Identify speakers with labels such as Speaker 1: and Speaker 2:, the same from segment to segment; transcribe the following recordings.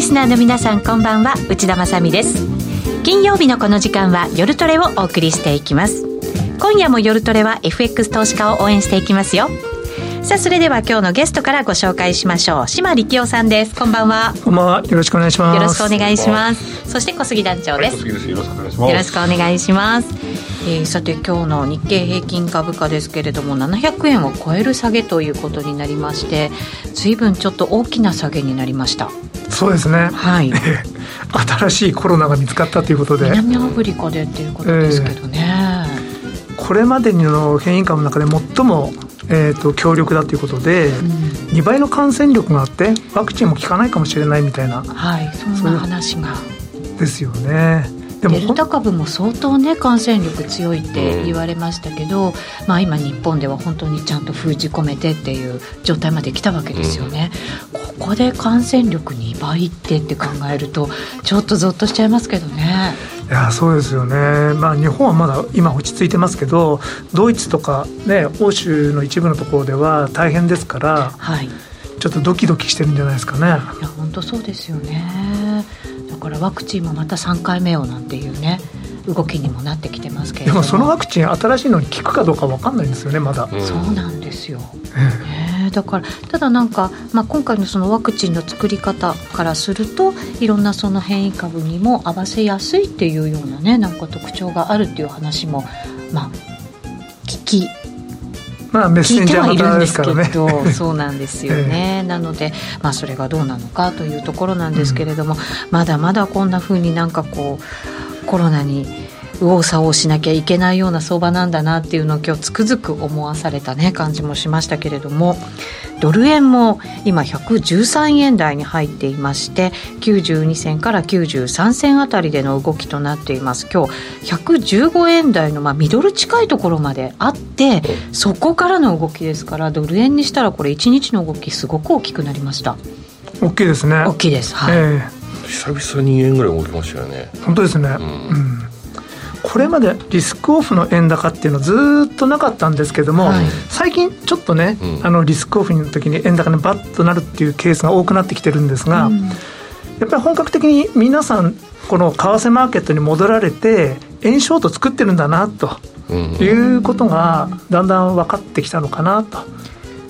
Speaker 1: リスナーの皆さんこんばんは。内田まさです。金曜日のこの時間は夜トレをお送りしていきます。今夜も夜トレは FX 投資家を応援していきますよ。さあそれでは今日のゲストからご紹介しましょう。島力夫さんです。こんばんは。
Speaker 2: こんばんは。よろしくお願いします。
Speaker 1: よろしくお願いします。そして小杉団長です、はい、よろしくお願いします。よろしくお願いしますえー、さて今日の日経平均株価ですけれども700円を超える下げということになりまして随分ちょっと大きな下げになりました。
Speaker 2: そうですね。
Speaker 1: はい。
Speaker 2: 新しいコロナが見つかったということで。
Speaker 1: 南アフリカでっていうことですけどね、
Speaker 2: えー、これまでの変異株の中で最もえーと、強力だということで、うん、2倍の感染力があってワクチンも効かないかもしれないみたいな、
Speaker 1: はい、そんな話が。
Speaker 2: ですよね。
Speaker 1: デルタ株も相当ね感染力強いって言われましたけど、うん、まあ、今日本では本当にちゃんと封じ込めてっていう状態まで来たわけですよね、うん、ここで感染力2倍ってって考えるとちょっとぞっとしちゃいますけどね。
Speaker 2: いやそうですよね、まあ、日本はまだ今落ち着いてますけどドイツとか、ね、欧州の一部のところでは大変ですから、
Speaker 1: はい、
Speaker 2: ちょっとドキドキしてるんじゃないですかね。
Speaker 1: いや本当そうですよね。だからワクチンもまた3回目をなんていうね動きにもなってきてますけれ
Speaker 2: ども。でもそのワクチン新しいのに効くかどうか分かんないんですよねまだ、
Speaker 1: うん、そうなんですよ、えー、だからただなんか、まあ、今回のそのワクチンの作り方からするといろんなその変異株にも合わせやすいっていうようなねなんか特徴があるっていう話もまあ聞き
Speaker 2: まあ、メッセンジャー型ですからね。
Speaker 1: そうなんですよね。えー、なので、まあ、それがどうなのかというところなんですけれども、うん、まだまだこんなふうになんかこうコロナに右往左往しなきゃいけないような相場なんだなっていうのを今日つくづく思わされたね感じもしましたけれどもドル円も今113円台に入っていまして92銭から93銭あたりでの動きとなっています。今日115円台のまあミドル近いところまであってそこからの動きですからドル円にしたらこれ1日の動きすごく大きくなりました。
Speaker 2: 大きいですね。
Speaker 1: 大きいです。はい、えー
Speaker 3: 久々に2円ぐらい動きましたよね。
Speaker 2: 本当ですね、うん、うんこれまでリスクオフの円高っていうのはずっとなかったんですけども、はい、最近ちょっとね、うん、あのリスクオフの時に円高にバッとなるっていうケースが多くなってきてるんですが、うん、やっぱり本格的に皆さんこの為替マーケットに戻られて円ショート作ってるんだなということがだんだん分かってきたのかなと。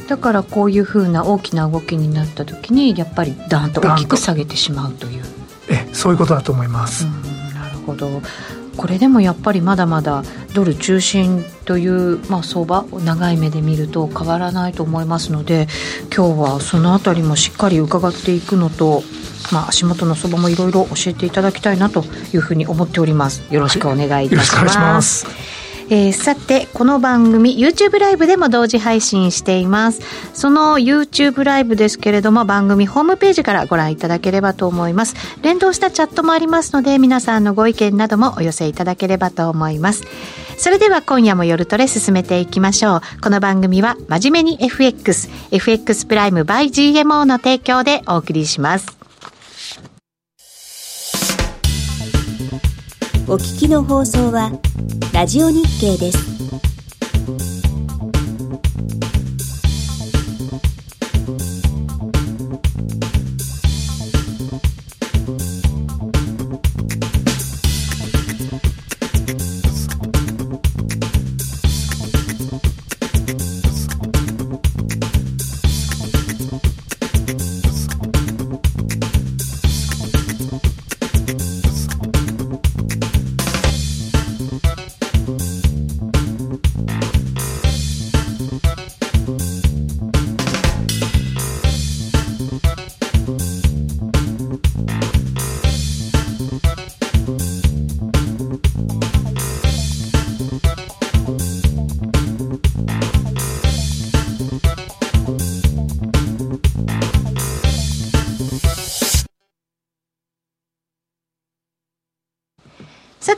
Speaker 1: だからこういうふうな大きな動きになった時にやっぱりダーンと大きく下げてしまうという。
Speaker 2: えそういうことだと思います、う
Speaker 1: ん、なるほどこれでもやっぱりまだまだドル中心という、まあ、相場長い目で見ると変わらないと思いますので今日はその辺りもしっかり伺っていくのと、まあ、足元の相場もいろいろ教えていただきたいなというふうに思っておりますよろしくお願いいたします。はいえー、さて、この番組、YouTube ライブでも同時配信しています。その YouTube ライブですけれども、番組ホームページからご覧いただければと思います。連動したチャットもありますので、皆さんのご意見などもお寄せいただければと思います。それでは今夜も夜トレ進めていきましょう。この番組は、真面目に FX、FX プライム by GMO の提供でお送りします。
Speaker 4: お聞きの放送は、ラジオ日経です。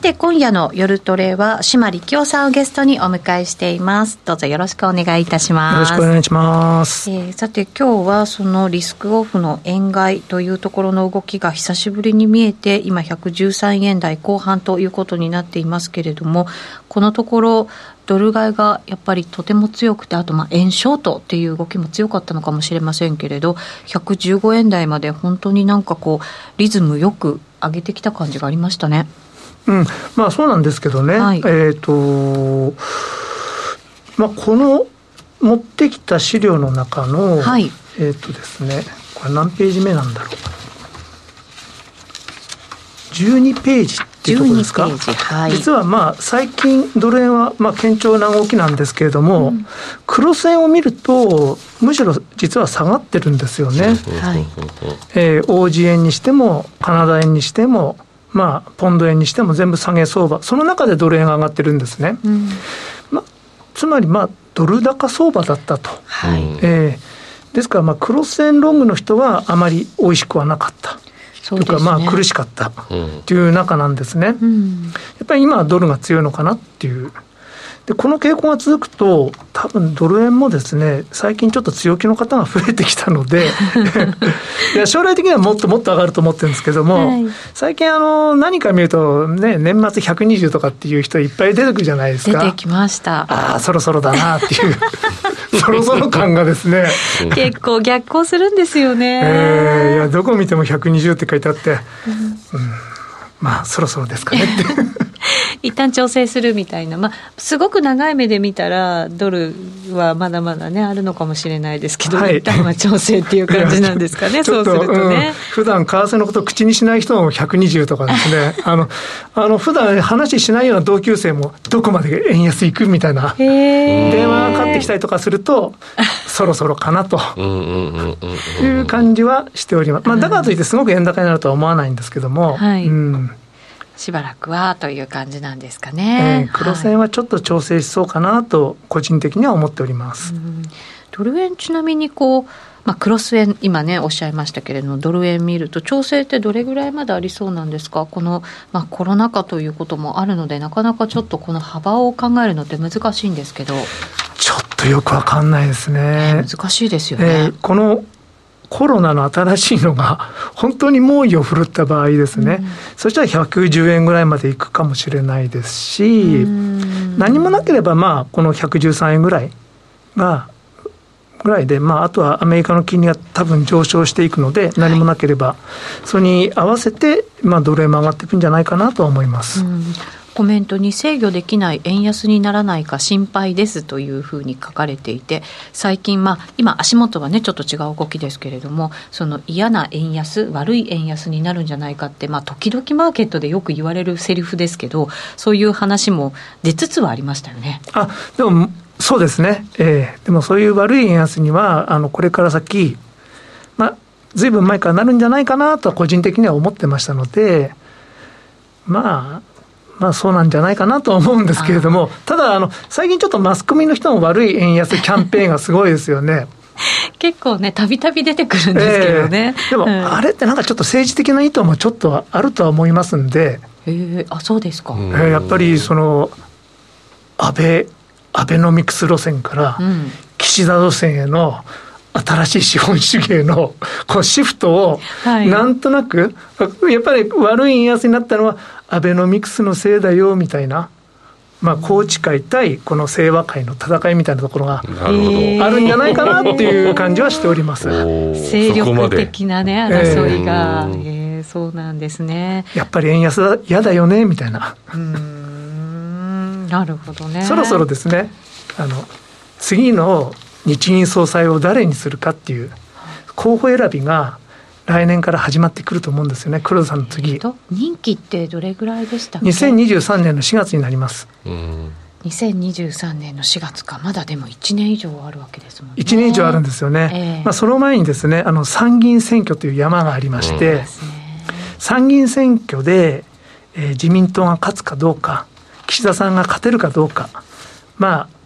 Speaker 1: て今夜の夜トレは島力夫さんをゲストにお迎えしています。どうぞよろしくお願いいたします。
Speaker 2: よろしくお願いします、
Speaker 1: えー、さて今日はそのリスクオフの円買いというところの動きが久しぶりに見えて今113円台後半ということになっていますけれどもこのところドル買いがやっぱりとても強くて、あとまあ円ショートっていう動きも強かったのかもしれませんけれど、115円台まで本当になんかこう、リズムよく上げてきた感じがありましたね。
Speaker 2: うん、まあそうなんですけどね、はい、えっ、ー、と、まあこの持ってきた資料の中の、はい、えっ、とですね、これ何ページ目なんだろう。12ページっていうところですか、はい、実はまあ最近ドル円はまあ堅調な動きなんですけれども、うん、クロス円を見るとむしろ実は下がってるんですよね、はい、えー、王子円にしてもカナダ円にしてもまあポンド円にしても全部下げ相場。その中でドル円が上がってるんですね、うん、まあ、つまりまあドル高相場だったと、はい、えー、ですからまあクロス円ロングの人はあまり美味しくはなかった。というか、まあ苦しかった。という中なんですね。うん、やっぱり今はドルが強いのかなっていうでこの傾向が続くと、多分ドル円もですね、最近ちょっと強気の方が増えてきたので いや、将来的にはもっともっと上がると思ってるんですけども、はい、最近あの、何か見ると、ね、年末120とかっていう人いっぱい出てくるじゃないですか。
Speaker 1: 出てきました。
Speaker 2: ああ、そろそろだなっていう。そろそろ感がですね。
Speaker 1: 結構逆行するんですよね。
Speaker 2: ええー、いや、どこ見ても120って書いてあって、うん、うん、まあ、そろそろですかねって。
Speaker 1: 一旦調整するみたいな、まあ、すごく長い目で見たら、ドルはまだまだね、あるのかもしれないですけど、はい、一旦は調整っていう感じなんですかね、そうするとね。うん、
Speaker 2: 普段為替のことを口にしない人も120とかですね、あの、あの普段話しないような同級生も、どこまで円安いくみたいな、電話がかかってきたりとかすると、そろそろかなと。いう感じはしております。まあ、だからといってすごく円高になるとは思わないんですけども、はい、うん
Speaker 1: しばらくはという感じなんですかね。
Speaker 2: えー、黒線はちょっと調整しそうかなと個人的には思っております。
Speaker 1: ドル円ちなみにこうまあ、クロス円、今ね、おっしゃいましたけれども、ドル円見ると、調整ってどれぐらいまでありそうなんですか、この、まあ、コロナ禍ということもあるので、なかなかちょっとこの幅を考えるのって難しいんですけど。
Speaker 2: ちょっとよくわかんないですね。
Speaker 1: 難しいですよね。えー、
Speaker 2: このコロナの新しいのが 本当に猛威を振るった場合ですね、うん、そしたら110円ぐらいまでいくかもしれないですし、何もなければまあこの113円ぐらいがぐらいで、まあ、あとはアメリカの金利が多分上昇していくので、何もなければ、それに合わせて、まあ、ドル円も上がっていくんじゃないかなとは思います。うん
Speaker 1: コメントに制御できない円安にならないか心配ですというふうに書かれていて最近、まあ、今足元はねちょっと違う動きですけれどもその嫌な円安悪い円安になるんじゃないかって、まあ、時々マーケットでよく言われるセリフですけどそういう話も出つつはありましたよね。
Speaker 2: あでもそうですね、えー、でもそういう悪い円安にはあのこれから先、まあ、ずいぶん前からなるんじゃないかなとは個人的には思ってましたのでまあまあそうなんじゃないかなと思うんですけれども、ただあの、最近ちょっとマスコミの人も悪い円安キャンペーンがすごいですよね。
Speaker 1: 結構ね、たびたび出てくるんですけどね。
Speaker 2: えー、でも、うん、あれってなんかちょっと政治的な意図もちょっとあるとは思いますんで。
Speaker 1: えー、あ、そうですか。え
Speaker 2: ー、やっぱりその、安倍、アベノミクス路線から、岸田路線への、新しい資本主義へのこうシフトを、なんとなく、やっぱり悪い円安になったのは、アベノミクスのせいだよみたいな。まあ、宏池会対この清和会の戦いみたいなところがあるんじゃないかなっていう感じはしております。
Speaker 1: 勢力的なね、争いが、えー、えー、そうなんですね。
Speaker 2: やっぱり円安だ嫌だよね、みたいな。う
Speaker 1: ん、なるほどね。
Speaker 2: そろそろですね、あの、次の日銀総裁を誰にするかっていう候補選びが来年から始まってくると思うんですよね。黒田さんの次。
Speaker 1: 任期ってどれぐらいでしたっ
Speaker 2: け？2023年の4月になります。
Speaker 1: 2023年の4月か。まだでも1年以上あるわけですもんね。
Speaker 2: 1年以上あるんですよね、えー、まあ、その前にですねあの参議院選挙という山がありまして、うん、参議院選挙で、えー、自民党が勝つかどうか岸田さんが勝てるかどうか。まあ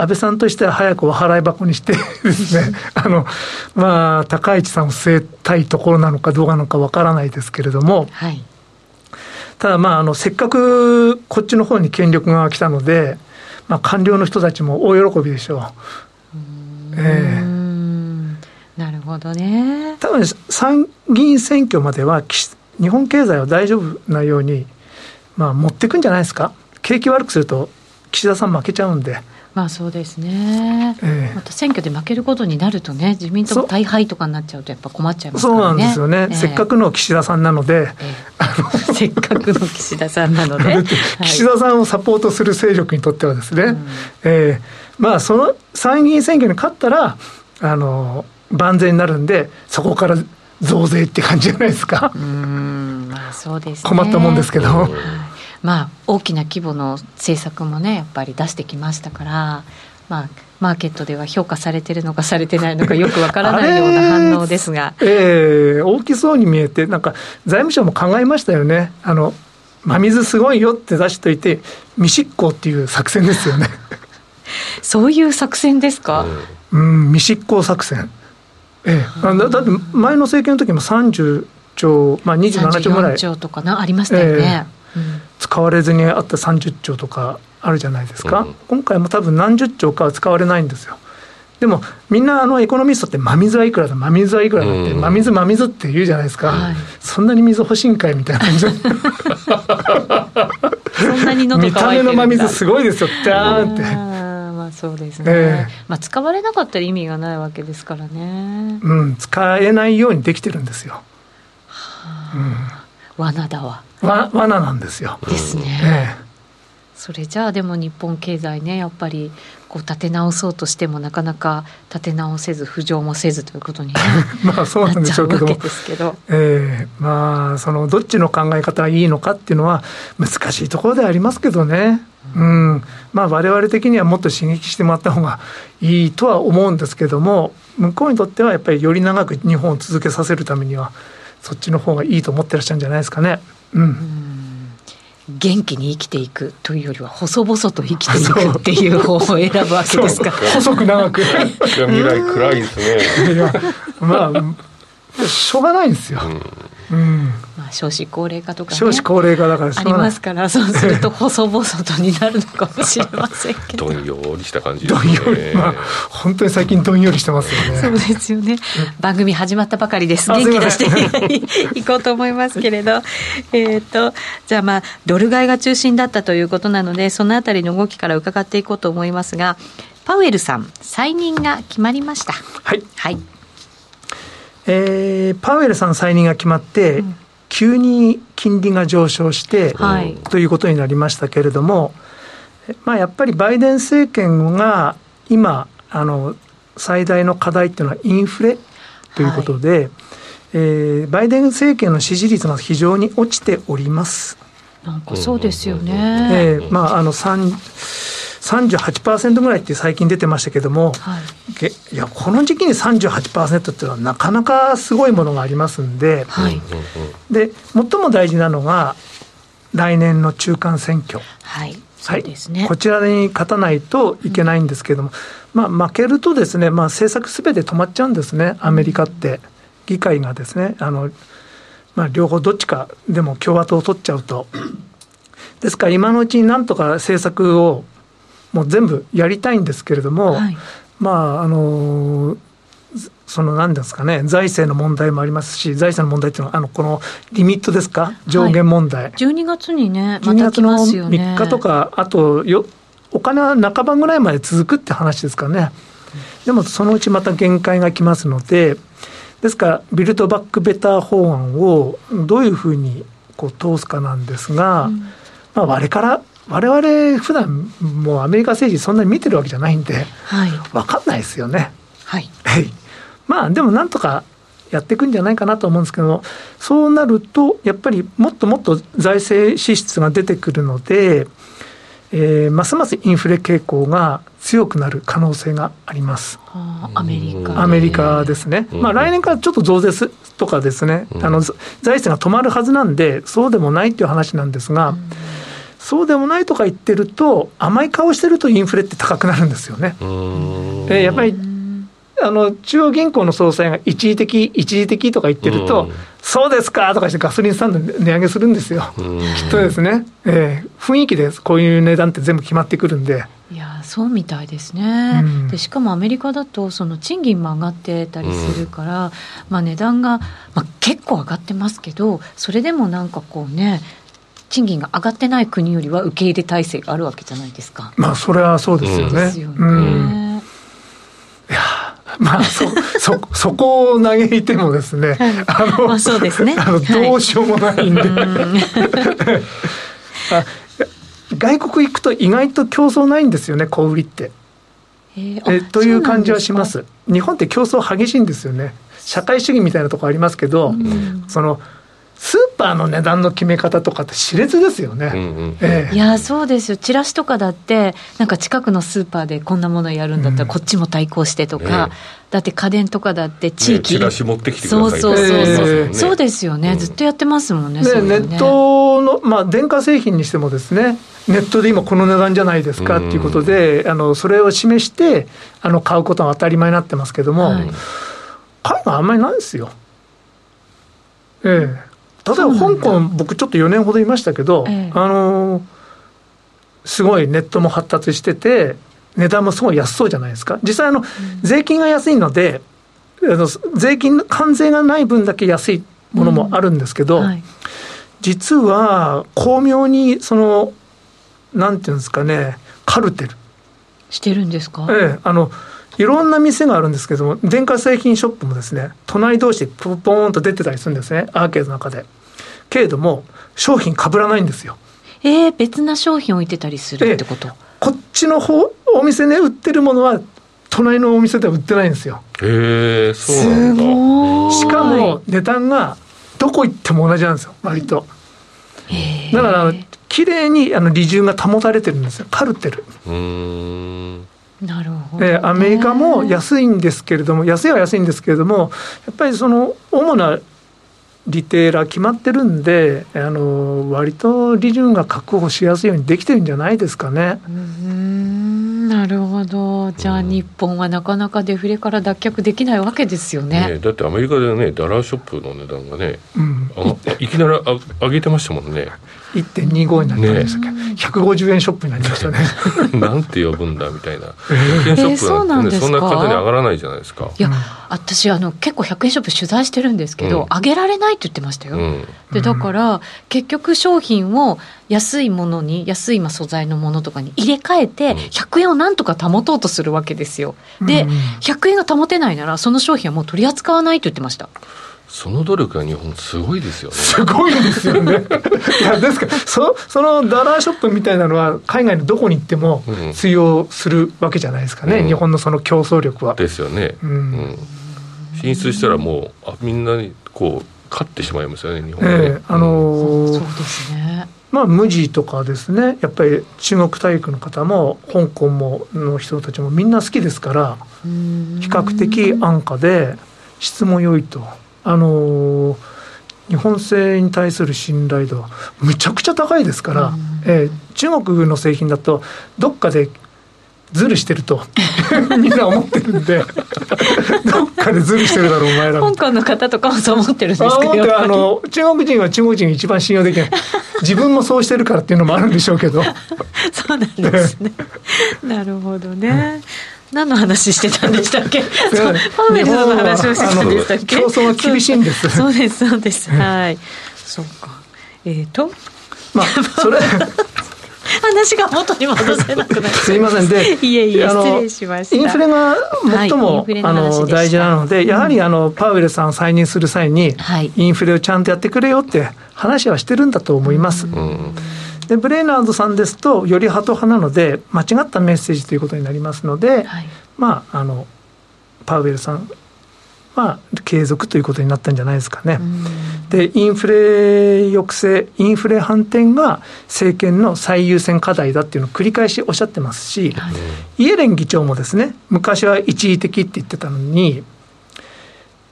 Speaker 2: 安倍さんとしては早くお払い箱にして ですね、あの、まあ、高市さんを据えたいところなのかどうなのかわからないですけれども、はい、ただ、まあ、あのせっかくこっちの方に権力が来たので、まあ、官僚の人たちも大喜びでしょう。
Speaker 1: えーなるほどね。
Speaker 2: 多分参議院選挙までは日本経済は大丈夫なように、まあ、持っていくんじゃないですか。景気悪くすると岸田さん負けちゃうんで。
Speaker 1: まあそうですね、えー、また選挙で負けることになるとね、自民党大敗とかになっちゃうと、やっぱ困っちゃいますからね。
Speaker 2: そうなんですよね、えー、せっかくの岸田さんなので、
Speaker 1: えー、せっかくの岸田さんなので、
Speaker 2: 岸田さんをサポートする勢力にとってはですね、うん、えー、まあ、その参議院選挙に勝ったら、あの万全になるんで、そこから増税って感じじゃないですか。
Speaker 1: うん。まあ、そうです、
Speaker 2: ね、困ったもんですけど。
Speaker 1: まあ、大きな規模の政策もねやっぱり出してきましたから、まあ、マーケットでは評価されてるのかされてないのかよくわからないような反応ですが、
Speaker 2: ええー、大きそうに見えてなんか財務省も考えましたよね。あの真水すごいよって出しといて未執行っていう作戦ですよね。
Speaker 1: そういう作戦ですか、
Speaker 2: うん、未執行作戦。ええ、だだって前の政権の時も30兆、まあ、27兆ぐらい。
Speaker 1: 兆とかなありましたよね、
Speaker 2: え使われずにあった30兆とかあるじゃないですか、うん、今回も多分何十兆かは使われないんですよ。でもみんなあのエコノミストって真水はいくらだ？真水はいくらだって、真水真水って言うじゃないですか、はい、そんなに水欲しいんかいみたいな感じそ
Speaker 1: んなに見
Speaker 2: た目の真水すごいですよ。ダーンって。
Speaker 1: まあそうですね、えー、まあ使われなかったら意味がないわけですからね。
Speaker 2: うん。使えないようにできてるんですよ、
Speaker 1: はあ、うん、罠だわ
Speaker 2: わ罠なんですよ。
Speaker 1: ですね、えーそれじゃあでも日本経済ねやっぱりこう立て直そうとしてもなかなか立て直せず浮上もせずということに、ね、
Speaker 2: まあそうなんでしょうけども。えー、まあそのどっちの考え方がいいのかっていうのは難しいところでありますけどね。うん、まあ我々的にはもっと刺激してもらった方がいいとは思うんですけども向こうにとってはやっぱりより長く日本を続けさせるためにはそっちの方がいいと思ってらっしゃるんじゃないですかね。うん、うん
Speaker 1: 元気に生きていくというよりは細々と生きていくっていう方を選ぶわけですか。
Speaker 2: 細く長く。
Speaker 3: 未来暗いですね。
Speaker 2: まあしょうがないんですよ、うん、うん。
Speaker 1: 少子高齢化とか、ね、
Speaker 2: 少子高齢化だから
Speaker 1: ありますからそうすると細々とになるのかもしれませんけど。
Speaker 3: どんよりした感じ
Speaker 2: ですね。どんよりまあ本当に最近どんよりしてますよね。
Speaker 1: そうですよね。番組始まったばかりです元気出していこうと思いますけれど。えっとじゃあまあドル買いが中心だったということなのでそのあたりの動きから伺っていこうと思いますがパウエルさん再任が決まりました。
Speaker 2: はい、
Speaker 1: はい
Speaker 2: えー、パウエルさん再任が決まって、うん急に金利が上昇して、はい、ということになりましたけれども、まあ、やっぱりバイデン政権が今あの最大の課題っていうのはインフレということで、はい、えー、バイデン政権の支持率が非常に落ちております。
Speaker 1: なんかそうですよね。
Speaker 2: えー、まああの三38%ぐらいって最近出てましたけども、はい、いやこの時期に38%っていうのはなかなかすごいものがありますんで、はい、で最も大事なのが来年の中間選挙。
Speaker 1: はい。そうですね、
Speaker 2: はい、こちらに勝たないといけないんですけれども、うん、まあ、負けるとですね、まあ、政策すべて止まっちゃうんですね、アメリカって、議会がですね、あのまあ、両方どっちかでも共和党を取っちゃうと。ですから今のうちになんとか政策をもう全部やりたいんですけれども、はい、まああのその何ですかね財政の問題もありますし財政の問題っていうのはあのこのリミットですか？上限問題、はい、
Speaker 1: 12月にねまた来ますよね。
Speaker 2: 12月の3日とかあとよお金は半ばぐらいまで続くって話ですかね、でもそのうちまた限界が来ますのでですからビルドバックベター法案をどういうふうにこう通すかなんですが、うん、まあ、あれから我々普段もうアメリカ政治そんなに見てるわけじゃないんで、はい、分かんないですよね。
Speaker 1: はい、
Speaker 2: まあでもなんとかやっていくんじゃないかなと思うんですけどそうなるとやっぱりもっともっと財政支出が出てくるので、えー、ますますインフレ傾向が強くなる可能性があります。
Speaker 1: アメリカ。
Speaker 2: アメリカですね、まあ、来年からちょっと増税とかですね、あの財政が止まるはずなんでそうでもないっていう話なんですが。そうでもないとか言ってると、甘い顔してるとインフレって高くなるんですよね。えやっぱりあの中央銀行の総裁が一時的、一時的とか言ってると、そうですかとかしてガソリンスタンド値上げするんですよ、きっとですね、えー、雰囲気でこういう値段って全部決まってくるんで。
Speaker 1: いやそうみたいですね、うん、でしかもアメリカだとその賃金も上がってたりするから、うん、まあ、値段が、まあ、結構上がってますけどそれでもなんかこうね賃金が上がってない国よりは受け入れ体制があるわけじゃないですか。
Speaker 2: まあそれはそうですよね。ですよね。うん、いやまあそそそこを嘆いてもですね、
Speaker 1: あの、まあ、そうですね。
Speaker 2: あのどうしようもないんで。外国行くと意外と競争ないんですよね小売りって。ええという感じはします。日本って競争激しいんですよね。社会主義みたいなとこありますけど、うん、そのスーパーの値段の決め方とかって熾烈ですよね、うんうん
Speaker 1: ええ、いやそうですよ。チラシとかだってなんか近くのスーパーでこんなものやるんだったらこっちも対抗してとか、うん、だって家電とかだって地域、
Speaker 3: ね、チラシ持ってきてください
Speaker 1: そうそうそうそう、えー、そうですよね、ずっとやってますもんね
Speaker 2: ねネットの、まあ、電化製品にしてもですねネットで今この値段じゃないですかっていうことで、あのそれを示してあの買うことが当たり前になってますけども、はい、海外あんまりないですよ。ええ例えば香港、僕ちょっと4年ほどいましたけど、ええ、あのすごいネットも発達してて、値段もすごい安そうじゃないですか。実際あの、うん、税金が安いので、あの税金、関税がない分だけ安いものもあるんですけど、うんはい、実は巧妙にその、なんていうんですかね、カルテル。
Speaker 1: してるんですか？
Speaker 2: ええ、あの、いろんな店があるんですけども、電化製品ショップもですね、隣同士でポポーンと出てたりするんですね、アーケードの中で。けれども、商品かぶらないんですよ。
Speaker 1: えー、別な商品置いてたりするってこと、えー、
Speaker 2: こっちの方、お店で売ってるものは、隣のお店では売ってないんですよ。
Speaker 3: へえー、そうなん
Speaker 2: だ。しかも、値段がどこ行っても同じなんですよ、割と。だから、綺麗にあの利潤が保たれてるんですよ、カルテル。
Speaker 1: うんなるほど、ね、
Speaker 2: アメリカも安いんですけれども、安いは安いんですけれども、やっぱりその主なリテーラー決まってるんで、あの割と利潤が確保しやすいようにできてるんじゃないですかね。
Speaker 1: うんなるほど、じゃあ、日本はなかなかデフレから脱却できないわけですよね。
Speaker 3: ねだってアメリカでね、ダラーショップの値段がね、うん、いきなりあ上げてましたもんね。
Speaker 2: 1.25になりましたけ？ど、ね、150円ショップになりましたね。
Speaker 3: なんて呼ぶんだみたいな。100円ショップなんて、ね、そんな簡単に上がらないじゃないですか。
Speaker 1: いや、私あの結構100円ショップ取材してるんですけど、うん、上げられないって言ってましたよ、うん、でだから結局商品を安いものに安い素材のものとかに入れ替えて100円をなんとか保とうとするわけですよ。で、100円が保てないならその商品はもう取り扱わないと言ってました
Speaker 3: その努力が日本すごいですよね。
Speaker 2: すごいですよね。いやですからそそのダラーショップみたいなのは海外のどこに行っても通用するわけじゃないですかね、うん、日本のその競争力は。
Speaker 3: ですよね。うん、うん、進出したらもうあみんなにこう勝ってしまいますよね日本は、ね、え
Speaker 2: ー、あのー、そうですね。まあ、無地とかですねやっぱり中国大陸の方も香港もの人たちもみんな好きですから比較的安価で質も良いと。あの日本製に対する信頼度はむちゃくちゃ高いですから、うん、えー、中国の製品だとどっかでズルしてると みんな思ってるんで どっかでズルしてるだろうお前ら
Speaker 1: 香港の方とかもそう思ってるんですか
Speaker 2: あの中国人は中国人が一番信用できない。自分もそうしてるからっていうのもあるんでしょうけど。
Speaker 1: そうなんですね。なるほどね、うん何の話してたんでしたっけ？ファミリーの話をしてたんでしたっけ？
Speaker 2: 競争が厳しいんです。
Speaker 1: そうですそうです。はい。そうか。えっ、ー、と、
Speaker 2: まあそれ。
Speaker 1: 話が元に戻せなくな
Speaker 2: すいませんで
Speaker 1: いえいえ失礼しました
Speaker 2: インフレが最も、はい、あの大事なのでやはりあのパウエルさんを再任する際に、はい、インフレをちゃんとやってくれよって話はしてるんだと思います。うんでブレイナードさんですとよりハト派なので間違ったメッセージということになりますので、はい、まああのパウエルさんは継続ということになったんじゃないですかね。でインフレ抑制インフレ反転が政権の最優先課題だっていうのを繰り返しおっしゃってますし、はい、イエレン議長もですね昔は一時的って言ってたのに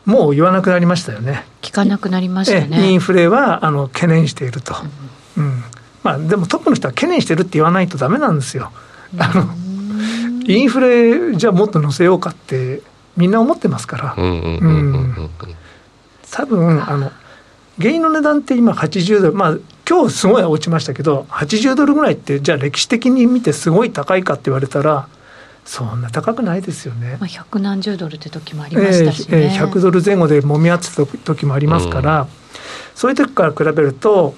Speaker 2: もう言わなくなりましたよね。
Speaker 1: 聞かなくなりましたね。
Speaker 2: インフレはあの懸念していると。うん、うんまあ、でもトップの人は懸念してるって言わないとだめなんですよ。あのインフレじゃあもっと乗せようかってみんな思ってますから。多分あの原油の値段って今80ドル、まあ今日すごい落ちましたけど、80ドルぐらいって、じゃあ歴史的に見てすごい高いかって言われたら、そんな高くないですよね。
Speaker 1: まあ、百何十ドルって時もありましたし、ね、
Speaker 2: えー、えー、100ドル前後でもみ合ってた時もありますから、うん、そういう時から比べると、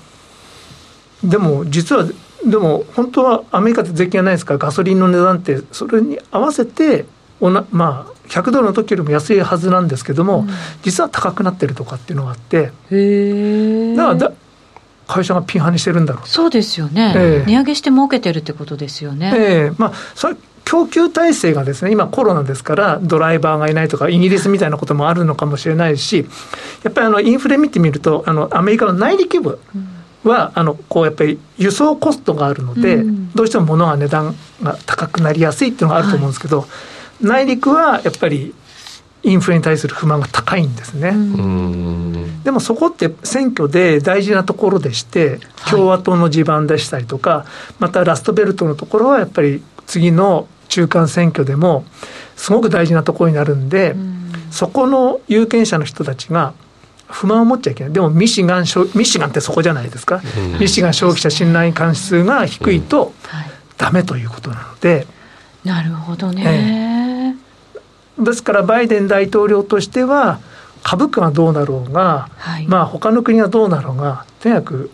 Speaker 2: でも実は、でも本当はアメリカって税金がないですから、ガソリンの値段って、それに合わせておな、まあ、100ドルの時よりも安いはずなんですけども、うん、実は高くなってるとかっていうのがあって、
Speaker 1: へ
Speaker 2: だからだ会社がピンハネしてるんだろう
Speaker 1: そうですよね、えー、値上げして儲けてるってことですよね。
Speaker 2: えーまあ、それ供給体制がですね、今コロナですから、ドライバーがいないとか、イギリスみたいなこともあるのかもしれないし、やっぱりあのインフレ見てみると、あのアメリカの内陸部は、あのこうやっぱり輸送コストがあるので、どうしても物が値段が高くなりやすいっていうのがあると思うんですけど、はい、内陸はやっぱりインフレに対する不満が高いんですね。でもそこって選挙で大事なところでして、共和党の地盤でしたりとか、はい、またラストベルトのところはやっぱり次の中間選挙でもすごく大事なところになるんで、ん。そこの有権者の人たちが不満を持っちゃいけない。でもミシガン、ミシガンってそこじゃないですか。ミシガン消費者信頼関数が低いとダメということなので。
Speaker 1: なるほどね、
Speaker 2: えー、ですからバイデン大統領としては株価がどうなろうが、はい、まあ他の国がどうなろうがとにかく、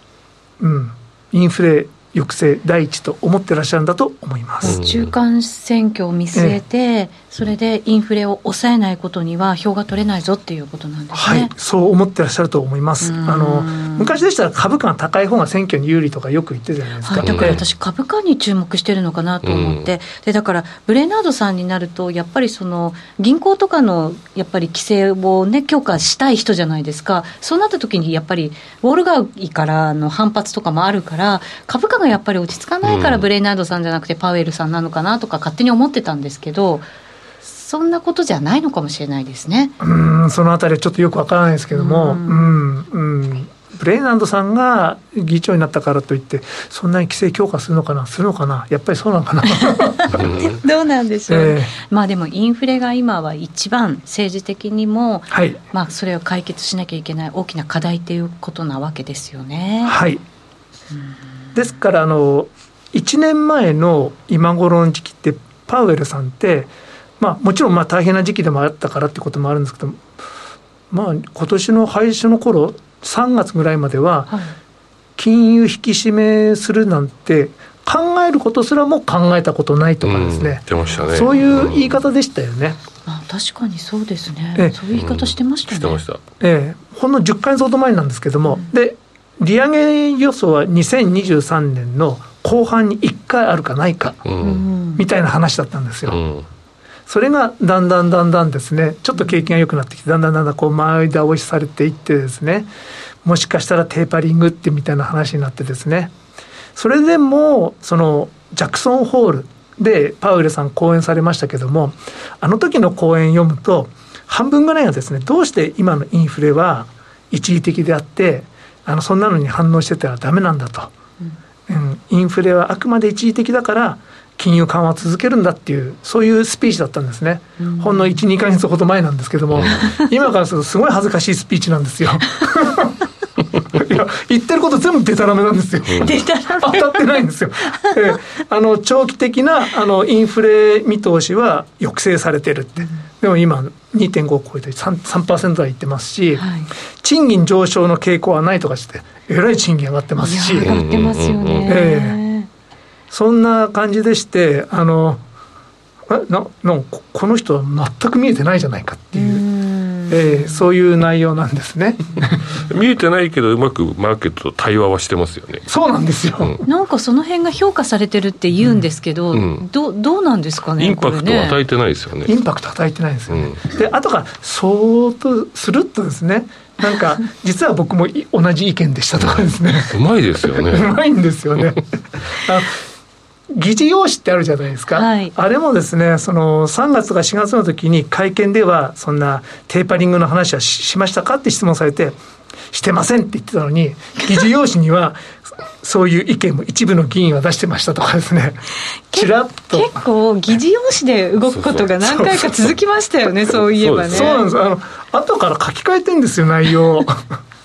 Speaker 2: うん、インフレ抑制第一と思ってらっしゃるんだと思います。
Speaker 1: 中間選挙を見据えて、ええ、それでインフレを抑えないことには票が取れないぞっていうことなんですね。
Speaker 2: はい、そう思ってらっしゃると思います。あの昔でしたら株価が高い方が選挙に有利とかよく言ってたじゃないですか。はい、
Speaker 1: だから私株価に注目してるのかなと思って、でだからブレナードさんになるとやっぱりその銀行とかのやっぱり規制をね強化したい人じゃないですか。そうなった時にやっぱりウォール街からの反発とかもあるから株価がやっぱり落ち着かないからブレイナードさんじゃなくてパウエルさんなのかなとか勝手に思ってたんですけど。そんなことじゃないのかもしれないですね。
Speaker 2: うん、そのあたりちょっとよくわからないですけども、うん、うん、ブレイナンドさんが議長になったからといって、そんなに規制強化するのかな、するのかな、やっぱりそうなのかな。
Speaker 1: どうなんでしょう、えー、まあでもインフレが今は一番政治的にも、はい、まあそれを解決しなきゃいけない大きな課題ということなわけですよね。
Speaker 2: はい、うん。ですからあの1年前の今頃の時期ってパウエルさんってまあもちろんまあ大変な時期でもあったからってこともあるんですけどまあ今年の廃止の頃3月ぐらいまでは金融引き締めするなんて考えることすらも考えたことないとかですね。
Speaker 3: うんね、
Speaker 2: そういう言い方でしたよね。
Speaker 1: あ確かにそうですね、ええ、そういう言い方してましたね。
Speaker 3: し
Speaker 2: ええ、ほんの10回ほど前なんですけども、うん、で利上げ予想は2023年の後半に1回あるかないか、みたいな話だったんですよ。うんそれがだんだんだんだんですね、ちょっと景気が良くなってきて、だんだんだんだんこう前倒しされていってですね、もしかしたらテーパリングってみたいな話になってですね、それでも、そのジャクソンホールでパウエルさん講演されましたけども、あの時の講演読むと、半分ぐらいがですね、どうして今のインフレは一時的であって、あのそんなのに反応してたらダメなんだと、うん、インフレはあくまで一時的だから金融緩和を続けるんだっていうそういうスピーチだったんですね、うん、ほんの12か月ほど前なんですけども今からするとすごい恥ずかしいスピーチなんですよ。いや言ってること全部でたらめなんですよ。当たってないんですよ。えあの長期的なあのインフレ見通しは抑制されてるって。でも今2.5を超えて 3%, 3台いってますし、はい、賃金上昇の傾向はないとかしてえらい賃金上がってますし。
Speaker 1: 上がってますよね。え
Speaker 2: ー、そんな感じでしてあのななこの人は全く見えてないじゃないかっていう。えー、そういう内容なんですね。
Speaker 3: 見えてないけどうまくマーケットと対話はしてますよね。
Speaker 2: そうなんですよ、
Speaker 1: うん、なんかその辺が評価されてるって言うんですけど、うん、どどうなんですかね
Speaker 3: インパクトを与えてないですよね、
Speaker 2: ね、インパクト与えてないですよね、うん、で後からそーっとするっとですね。なんか 実は僕も同じ意見でしたとかですね。
Speaker 3: うまいですよね。
Speaker 2: うまいんですよね議事要旨ってあるじゃないですか、はい、あれもですねその3月か4月の時に会見ではそんなテーパリングの話はしましたかって質問されてしてませんって言ってたのに議事要旨には そういう意見も一部の議員は出してましたとかですね。ちらっと。
Speaker 1: 結構議事要旨で動くことが何回か続きましたよねそういえばね。
Speaker 2: そうなんです。あの後から書き換えてんですよ内容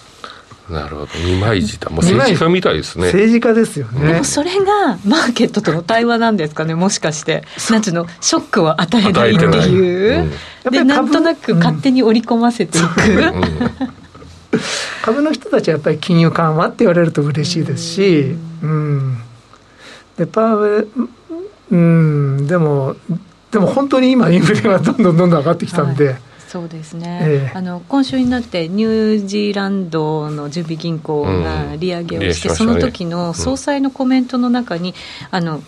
Speaker 3: なるほど。二枚舌。もう政治家みたいですね。
Speaker 2: 政治家ですよね。
Speaker 1: でもそれがマーケットとの対話なんですかねもしかして。なんつうの？ショックを与えないっていう、うん、でなんとなく勝手に織り込ませていく、うん。
Speaker 2: 株の人たちはやっぱり金融緩和って言われると嬉しいですし、うん、でパワーうん。でもでも本当に今インフレがどんどんどんどん上がってきたんで、はい
Speaker 1: そうですね、えー、あの今週になってニュージーランドの準備銀行が利上げをして、うん、その時の総裁のコメントの中に、あの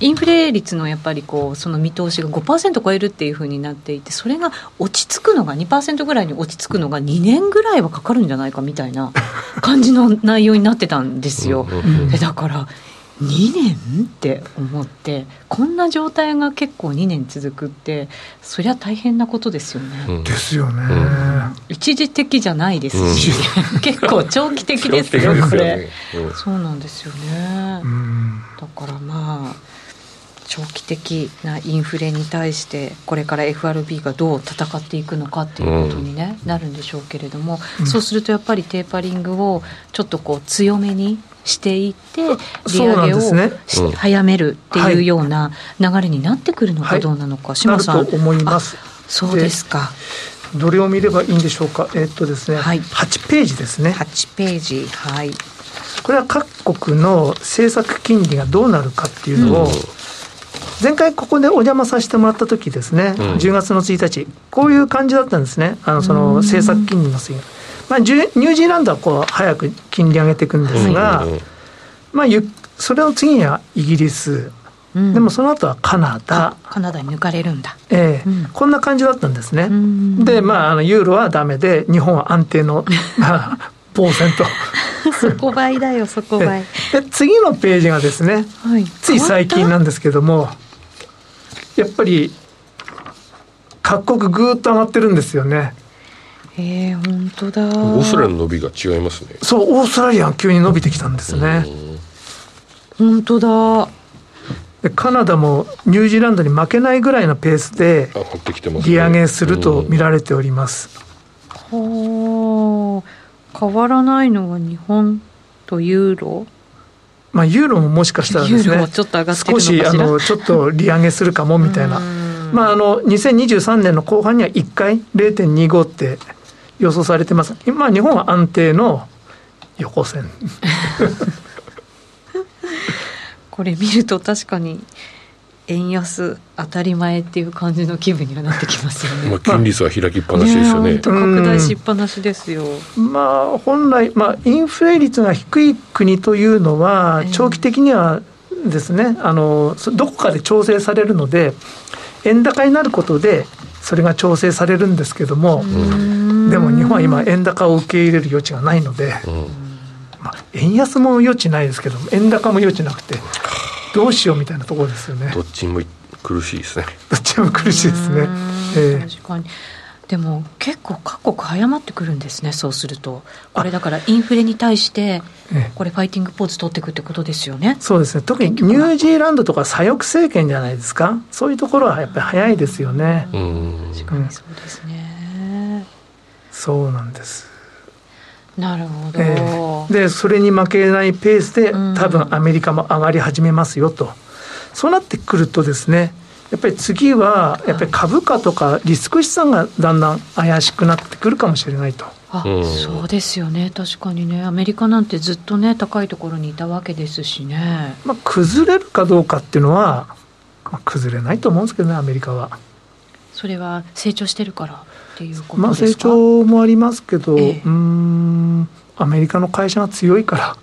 Speaker 1: インフレ率のやっぱりこうその見通しが5%超えるっていうふうになっていて、それが落ち着くのが2%ぐらいに落ち着くのが2年ぐらいはかかるんじゃないかみたいな感じの内容になってたんですよ。だから2年って思ってこんな状態が結構2年続くってそりゃ大変なことですよね。
Speaker 2: うん、ですよね、
Speaker 1: 一時的じゃないですし、うん、結構長期的ですよこれ、そうなんですよね、だからまあ長期的なインフレに対してこれから FRB がどう戦っていくのかっていうことに、ね、なるんでしょうけれども、そうするとやっぱりテーパリングをちょっとこう強めにしていって利上げを、ねうん、早めるっていうような流れになってくるのかどうなのか、はい、島さん。
Speaker 2: と思います。
Speaker 1: そうですか。
Speaker 2: どれを見ればいいんでしょうか？えー、っとですね、はい、8ページですね。
Speaker 1: 8ページはい。
Speaker 2: これは各国の政策金利がどうなるかっていうのを、うん。前回ここでお邪魔させてもらった時ですね、うん、10月の1日こういう感じだったんですね。あのその政策金利の推移まあ、ニュージーランドはこう早く金利上げていくんですが、まあ、それの次にはイギリス、うん、でもその後はカナダ。
Speaker 1: カナダに抜かれるんだ、
Speaker 2: ええ、うん、こんな感じだったんですね、でまああのユーロはダメで日本は安定のポーセント
Speaker 1: 底倍だよ底倍。
Speaker 2: で次のページがですね、はい、つい最近なんですけどもやっぱり各国ぐーっと上がってるんですよね
Speaker 1: ええ本当だ。
Speaker 3: オーストラリアの伸びが違いますね。
Speaker 2: そうオーストラリア急に伸びてきたんですね。
Speaker 1: 本当だ。
Speaker 2: でカナダもニュージーランドに負けないぐらいのペースで利上げすると見られております。
Speaker 1: はあ変わらないのは日本とユーロ？
Speaker 2: まあユーロももしかしたらですね少しあのちょっと利上げするかもみたいな。まあ、あの2023年の後半には1回0.25って予想されてます、まあ、日本は安定の横線
Speaker 1: これ見ると確かに円安当たり前っていう感じの気分にはなってきますよね。
Speaker 3: まあ金利差は開きっぱなしですよね。ね
Speaker 1: 拡大しっぱなしですよ。
Speaker 2: まあ本来まあインフレ率が低い国というのは長期的にはですね、あのどこかで調整されるので。円高になることでそれが調整されるんですけどもでも日本は今円高を受け入れる余地がないので、まあ、円安も余地ないですけど円高も余地なくてどうしようみたいなところですよね。
Speaker 3: どっちも苦しいですね。
Speaker 2: どっちも苦しいですね、
Speaker 1: えー、確かに。でも結構各国早まってくるんですねそうすると。これだからインフレに対してこれファイティングポーズ取っていくってことですよね。
Speaker 2: そうですね。特にニュージーランドとか左翼政権じゃないですか。そういうところはやっぱり早いですよね。
Speaker 1: 確かにそうですね、
Speaker 2: そうなんです。
Speaker 1: なるほど、え
Speaker 2: ー、でそれに負けないペースで多分アメリカも上がり始めますよと、そうなってくるとですねやっぱり次はやっぱり株価とかリスク資産がだんだん怪しくなってくるかもしれないと。
Speaker 1: あそうですよね。確かにね。アメリカなんてずっとね高いところにいたわけですしね、
Speaker 2: まあ、崩れるかどうかっていうのは、まあ、崩れないと思うんですけどねアメリカは。
Speaker 1: それは成長してるからっていうこと
Speaker 2: まあ成長もありますけど、ええ、うんアメリカの会社が強いから、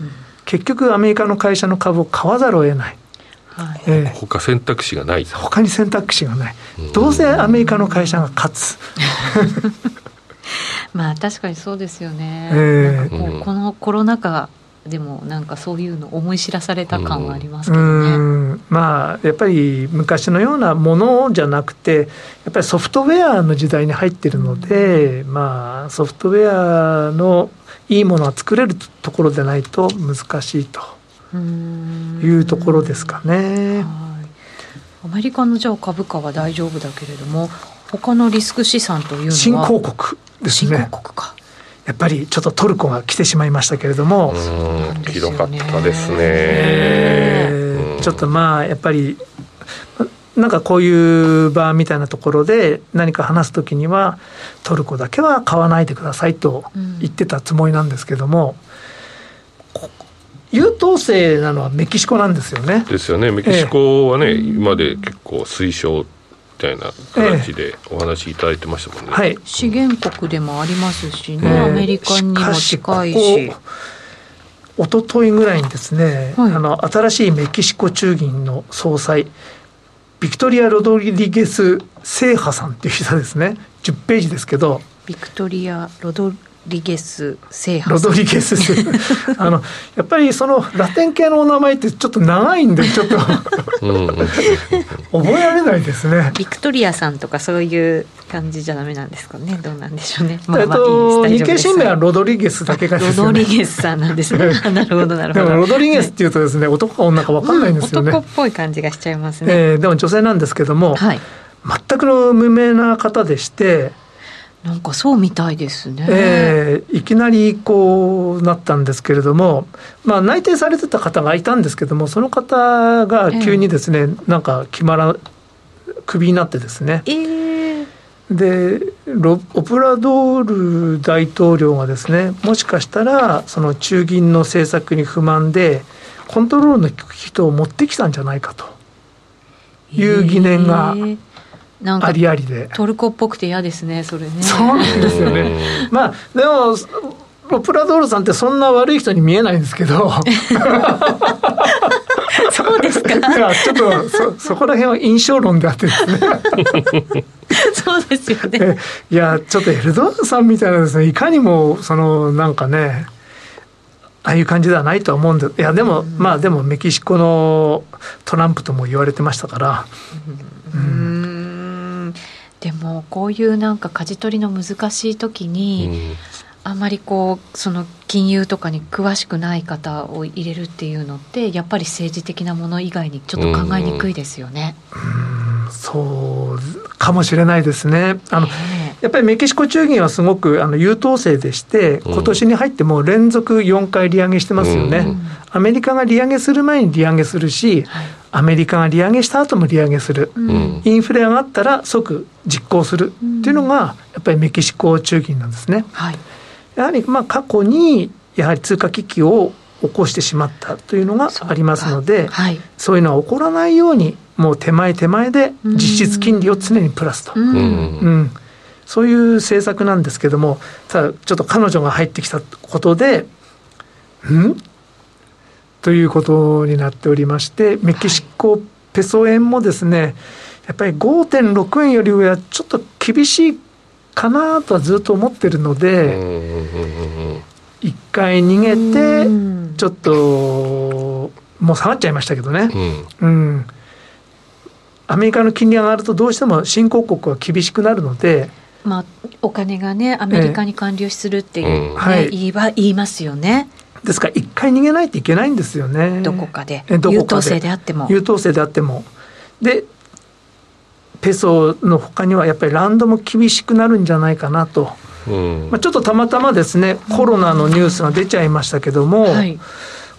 Speaker 2: うん、結局アメリカの会社の株を買わざるを得ない。
Speaker 3: はい。えー、他選択肢がない。
Speaker 2: 他に選択肢がない。どうせアメリカの会社が勝つ。
Speaker 1: まあ確かにそうですよね、えー、このコロナ禍でもなんかそういうの思い知らされた感はありますけどね。
Speaker 2: まあやっぱり昔のようなものじゃなくてやっぱりソフトウェアの時代に入ってるので、まあソフトウェアのいいものは作れるところでないと難しいと。いうところですかね。
Speaker 1: アメリカのじゃあ株価は大丈夫だけれども他のリスク資産というのは？
Speaker 2: 新興国ですね。
Speaker 1: 新興国か
Speaker 2: やっぱりちょっとトルコが来てしまいましたけれども、
Speaker 3: ひどかったですね、
Speaker 2: え。ー、ちょっとまあやっぱりなんかこういう場みたいなところで何か話すときにはトルコだけは買わないでくださいと言ってたつもりなんですけども、うん、優等生なのはメキシコなんですよね。
Speaker 3: ですよね。メキシコはね、えー、今まで結構推奨みたいな形でお話しいただいてましたもんね、
Speaker 1: えーはい、資源国でもありますしね、えー、アメリカにも近いし。
Speaker 2: 一昨日ぐらいにですね、はい、あの新しいメキシコ中銀の総裁ビクトリア・ロドリゲス・セイハさんっていう人ですね。10ページですけど。
Speaker 1: ビクトリア・ロドリゲス制
Speaker 2: 覇ロドリゲス。あのやっぱりそのラテン系のお名前ってちょっと長いんでちょっと。覚えられないですね。
Speaker 1: ビクトリアさんとかそういう感じじゃダメなんですかね。どうなんでしょうね、
Speaker 2: まあ、えっと、日経新聞はロドリゲスだけが、
Speaker 1: ね、ロドリゲスさんなんですね。なるほどなるほど。
Speaker 2: でもロドリゲスっていうとですね男か女か分かんないんですよね、
Speaker 1: 男っぽい感じがしちゃいますね、
Speaker 2: えー、でも女性なんですけども、はい、全くの無名な方でして
Speaker 1: なんかそうみたいですね、
Speaker 2: えー、いきなりこうなったんですけれども、まあ、内定されてた方がいたんですけどもその方が急にですね、えー、なんか決まらクビになってですね、
Speaker 1: えー、
Speaker 2: でロオプラドール大統領がですねもしかしたらその中銀の政策に不満でコントロールの人を持ってきたんじゃないかという疑念が、えーなんかありありで。
Speaker 1: トルコっぽくて嫌ですねそれね。
Speaker 2: そうなんですよね。まあでもロプラドールさんってそんな悪い人に見えないんですけど。
Speaker 1: そうですか？い
Speaker 2: やちょっとそそこら辺は印象論であってですね。
Speaker 1: そうですよね。
Speaker 2: いやちょっとエルドアンさんみたいなですねいかにもそのなんかねああいう感じではないとは思うんでいやでも、うん、まあでもメキシコのトランプとも言われてましたから、
Speaker 1: うん、うんでもこういうなんか舵取りの難しい時に、うん、あんまりこうその金融とかに詳しくない方を入れるっていうのってやっぱり政治的なもの以外にちょっと考えにくいですよね。
Speaker 2: うん、そうかもしれないですね。あの、やっぱりメキシコ中銀はすごくあの優等生でして、今年に入っても連続4回利上げしてますよね。うん、アメリカが利上げする前に利上げするし、はい、アメリカが利上げした後も利上げする、うん、インフレ上がったら即実行するっていうのが、やっぱりメキシコ中銀なんですね。はい、やはりまあ過去にやはり通貨危機を起こしてしまったというのがありますので、はい、そういうのは起こらないようにもう手前手前で実質金利を常にプラスと、うん、うん、そういう政策なんですけどもただちょっと彼女が入ってきたことでん？ということになっておりましてメキシコペソ円もですねやっぱり5.6円より上はちょっと厳しいかなとはずっと思ってるので一回逃げてちょっともう下がっちゃいましたけどね、うん、うんアメリカの金利が上がるとどうしても新興国は厳しくなるので、
Speaker 1: まあ、お金がねアメリカに還流するっていうね、えーはい、言いは言いますよね。
Speaker 2: ですから一回逃げないといけないんですよね。
Speaker 1: どこかで優等生であっても。
Speaker 2: 優等生であっても。でペソのほかにはやっぱりランドも厳しくなるんじゃないかなと。うん、まあ、ちょっとたまたまですねコロナのニュースが出ちゃいましたけども、はい、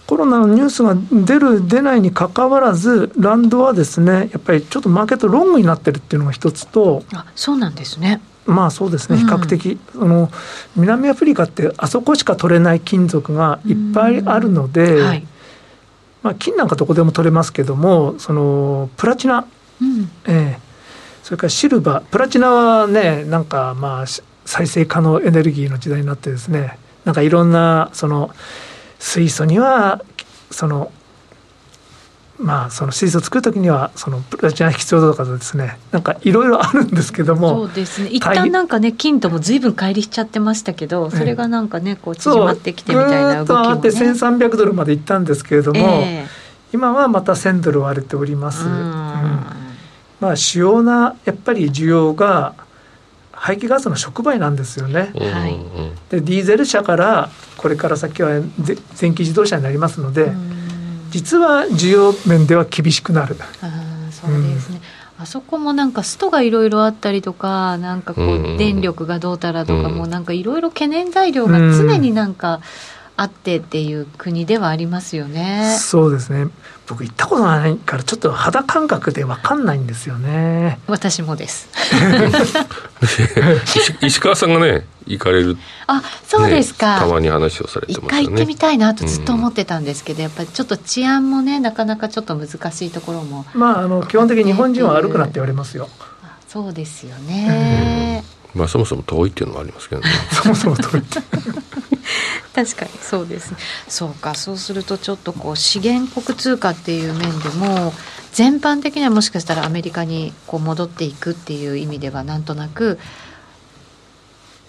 Speaker 2: コロナのニュースが出る出ないにかかわらずランドはですねやっぱりちょっとマーケットロングになってるっていうのが一つと
Speaker 1: あそうなんですね。
Speaker 2: まあそうですね比較的、うん、の南アフリカってあそこしか取れない金属がいっぱいあるので、はい、まあ、金なんかどこでも取れますけどもそのプラチナ、うん、えー、それからシルバープラチナはねなんかまあ再生可能エネルギーの時代になってですねなんかいろんなその水素にはそのまあその水素を作る時にはそのプラチナ必要だとかですねなんかいろいろあるんですけども
Speaker 1: そうですね。一旦なんかね金とも随分乖離しちゃってましたけどそれがなんかねこう縮まってきてみたいな動きも、ね、そうっと
Speaker 2: あって1300ドルまでいったんですけれども、えー、今はまた1000ドル割れております、うん、まあ主要なやっぱり需要が排気ガスの触媒なんですよね。はい、でディーゼル車からこれから先は電気自動車になりますので、実は需要面では厳しくなる。
Speaker 1: あそうですね、あそこもなんかストがいろいろあったりとかなんかこう電力がどうたらとかもなんかいろいろ懸念材料が常になんかあってっていう国ではありますよね。
Speaker 2: そうですね。僕行ったことないからちょっと肌感覚で分かんないんですよね。
Speaker 1: 私もです。
Speaker 3: 石川さんがね行かれる
Speaker 1: あそうですか、
Speaker 3: ね、たまに話をされてますよね。
Speaker 1: 一回行ってみたいなとずっと思ってたんですけど、うん、やっぱりちょっと治安もねなかなかちょっと難しいところも
Speaker 2: まああの基本的に日本人は歩くなって言われますよ。
Speaker 1: そうですよね、
Speaker 3: うん、まあそもそも遠いっていうのもありますけどね。
Speaker 2: そもそも遠い
Speaker 1: 確かにそうですそうかそうするとちょっとこう資源国通貨っていう面でも全般的にはもしかしたらアメリカにこう戻っていくっていう意味ではなんとなく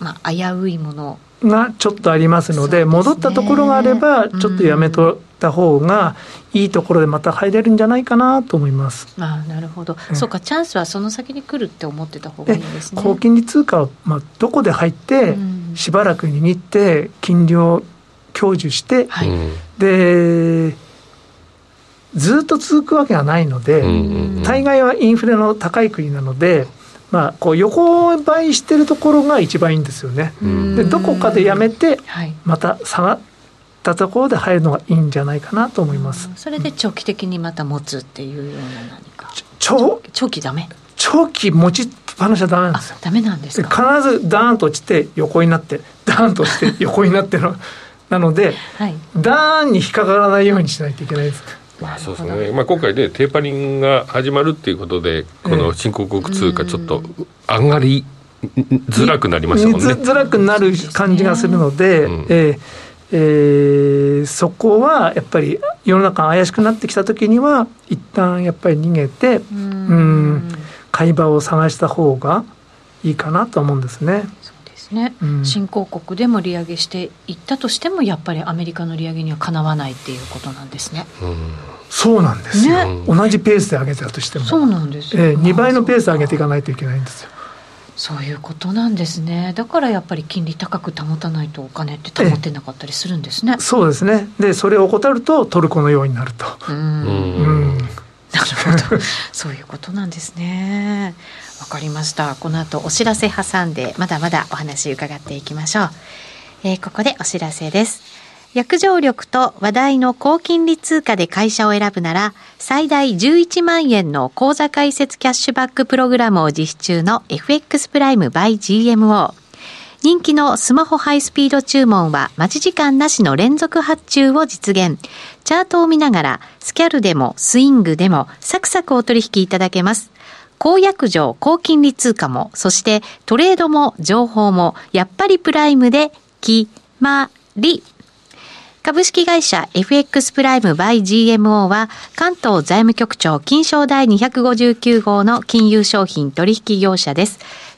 Speaker 1: まあ危ういもの。
Speaker 2: がちょっとありますので、ね、戻ったところがあればちょっとやめとった方がいいところでまた入れるんじゃないかなと思います。
Speaker 1: あなるほど、うん、そうかチャンスはその先に来るって思ってた方がいいですね。
Speaker 2: 高金利通貨をまあどこで入って、しばらく握って金利を享受して、はい、でずっと続くわけがないので、大概はインフレの高い国なので。まあ、こう横ばいしてるところが一番いいんですよね。でどこかでやめて、また下がったところで入るのがいいんじゃないかなと思います。
Speaker 1: それで長期的にまた持つっていうような何か。
Speaker 2: 長
Speaker 1: 長期ダメ？
Speaker 2: 長期持ちっぱなしはダメなんですよ。
Speaker 1: ダメなんです
Speaker 2: 必ずダーンと落ちて横になってダーンと落ちて横になっての なので、はい、ダーンに引っかからないようにしないといけないです。
Speaker 3: まあ、そうですね、まあ、今回でテーパリングが始まるっていうことでこの新興国通貨ちょっと上がりづらくなりましたもんね。
Speaker 2: づらくなる感じがするので、うん、えーえー、そこはやっぱり世の中が怪しくなってきた時には一旦やっぱり逃げてうん買い場を探した方がいいかなと思うんですね。
Speaker 1: ね、うん、新興国でも利上げしていったとしてもやっぱりアメリカの利上げにはかなわないっていうことなんですね。
Speaker 2: うん、そうなんですよ、ね、同じペースで上げたとしても
Speaker 1: そうなんですよ、
Speaker 2: えー、2倍のペースで上げていかないといけないんですよ。
Speaker 1: そういうことなんですね。だからやっぱり金利高く保たないとお金って保ってなかったりするんですね。
Speaker 2: そうですね。で、それを怠るとトルコのようになると。うん。うん
Speaker 1: ほど。そういうことなんですね。わかりました。この後お知らせ挟んで、まだまだお話伺っていきましょう。えー、ここでお知らせです。約定力と話題の高金利通貨で会社を選ぶなら、最大11万円の口座開設キャッシュバックプログラムを実施中の FX プライム by GMO。人気のスマホハイスピード注文は待ち時間なしの連続発注を実現。チャートを見ながら、スキャルでもスイングでもサクサクお取引いただけます。高約定、高金利通貨も、そしてトレードも情報も、やっぱりプライムで決まり。株式会社 FX プライム by GMO は関東財務局長金賞第259号の金融商品取引業者です。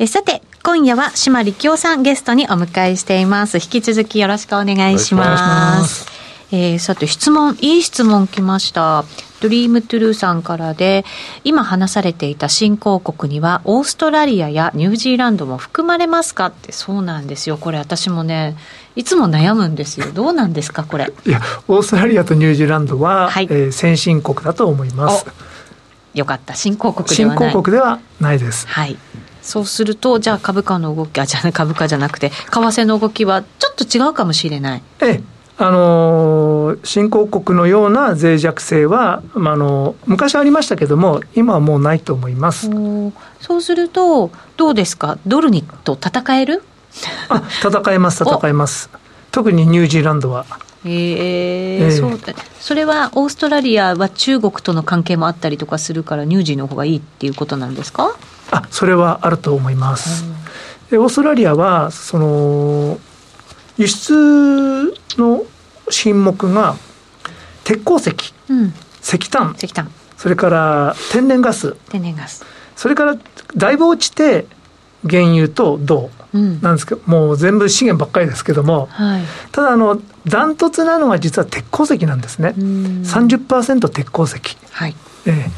Speaker 1: えさて、今夜は島力夫さんゲストにお迎えしています。引き続きよろしくお願いします。えー、さて質問、いい質問来ました。ドリームトゥルーさんからで、今話されていた新興国には、オーストラリアやニュージーランドも含まれますか？って、そうなんですよ。これ私もね、いつも悩むんですよ。どうなんですか、これ？
Speaker 2: いや、オーストラリアとニュージーランドは、はい、えー、先進国だと思います。
Speaker 1: よかった。新興国では
Speaker 2: ない。新興国ではないです。
Speaker 1: はい。そうすると、じゃあ株価の動き、あ、じゃあ株価じゃなくて、為替の動きはちょっと違うかもしれない。
Speaker 2: ええ。あの新興国のような脆弱性は、まあ、あの昔ありましたけども、今はもうないと思います。
Speaker 1: そうすると、どうですか、ドルにと戦える？
Speaker 2: あ戦えます、戦えます、特にニュージーランドは。
Speaker 1: えー、えー、そうそれはオーストラリアは中国との関係もあったりとかするから、ニュージーの方がいいっていうことなんですか？
Speaker 2: あそれはあると思います。でオーストラリアはその輸出の品目が鉄鉱石、うん、石炭
Speaker 1: 石炭。
Speaker 2: それから天然ガス。
Speaker 1: 天然ガス。
Speaker 2: それからだいぶ落ちて原油と銅。なんですけど、うん、もう全部資源ばっかりですけども、はい、ただあのダントツなのは実は鉄鉱石なんですね。30%鉄鉱石、はい。えー、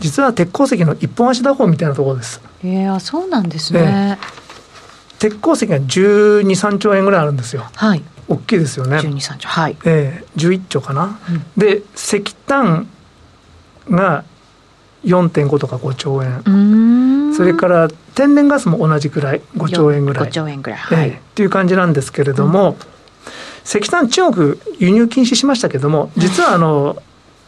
Speaker 2: 実は鉄鉱石の一本足打法みたいなところです
Speaker 1: えー、そうなんですね、えー
Speaker 2: 鉄鉱石が12、3兆円ぐらいあるんですよ。
Speaker 1: はい。
Speaker 2: 大きいですよね。
Speaker 1: 12、3兆。はい。
Speaker 2: ええー、11兆かな。うん、で、石炭が4.5とか5兆円。それから天然ガスも同じくらい、5兆円ぐらい。
Speaker 1: 5兆円ぐらい。はい。えー、
Speaker 2: っていう感じなんですけれども、うん、石炭中国輸入禁止しましたけども、実はあの、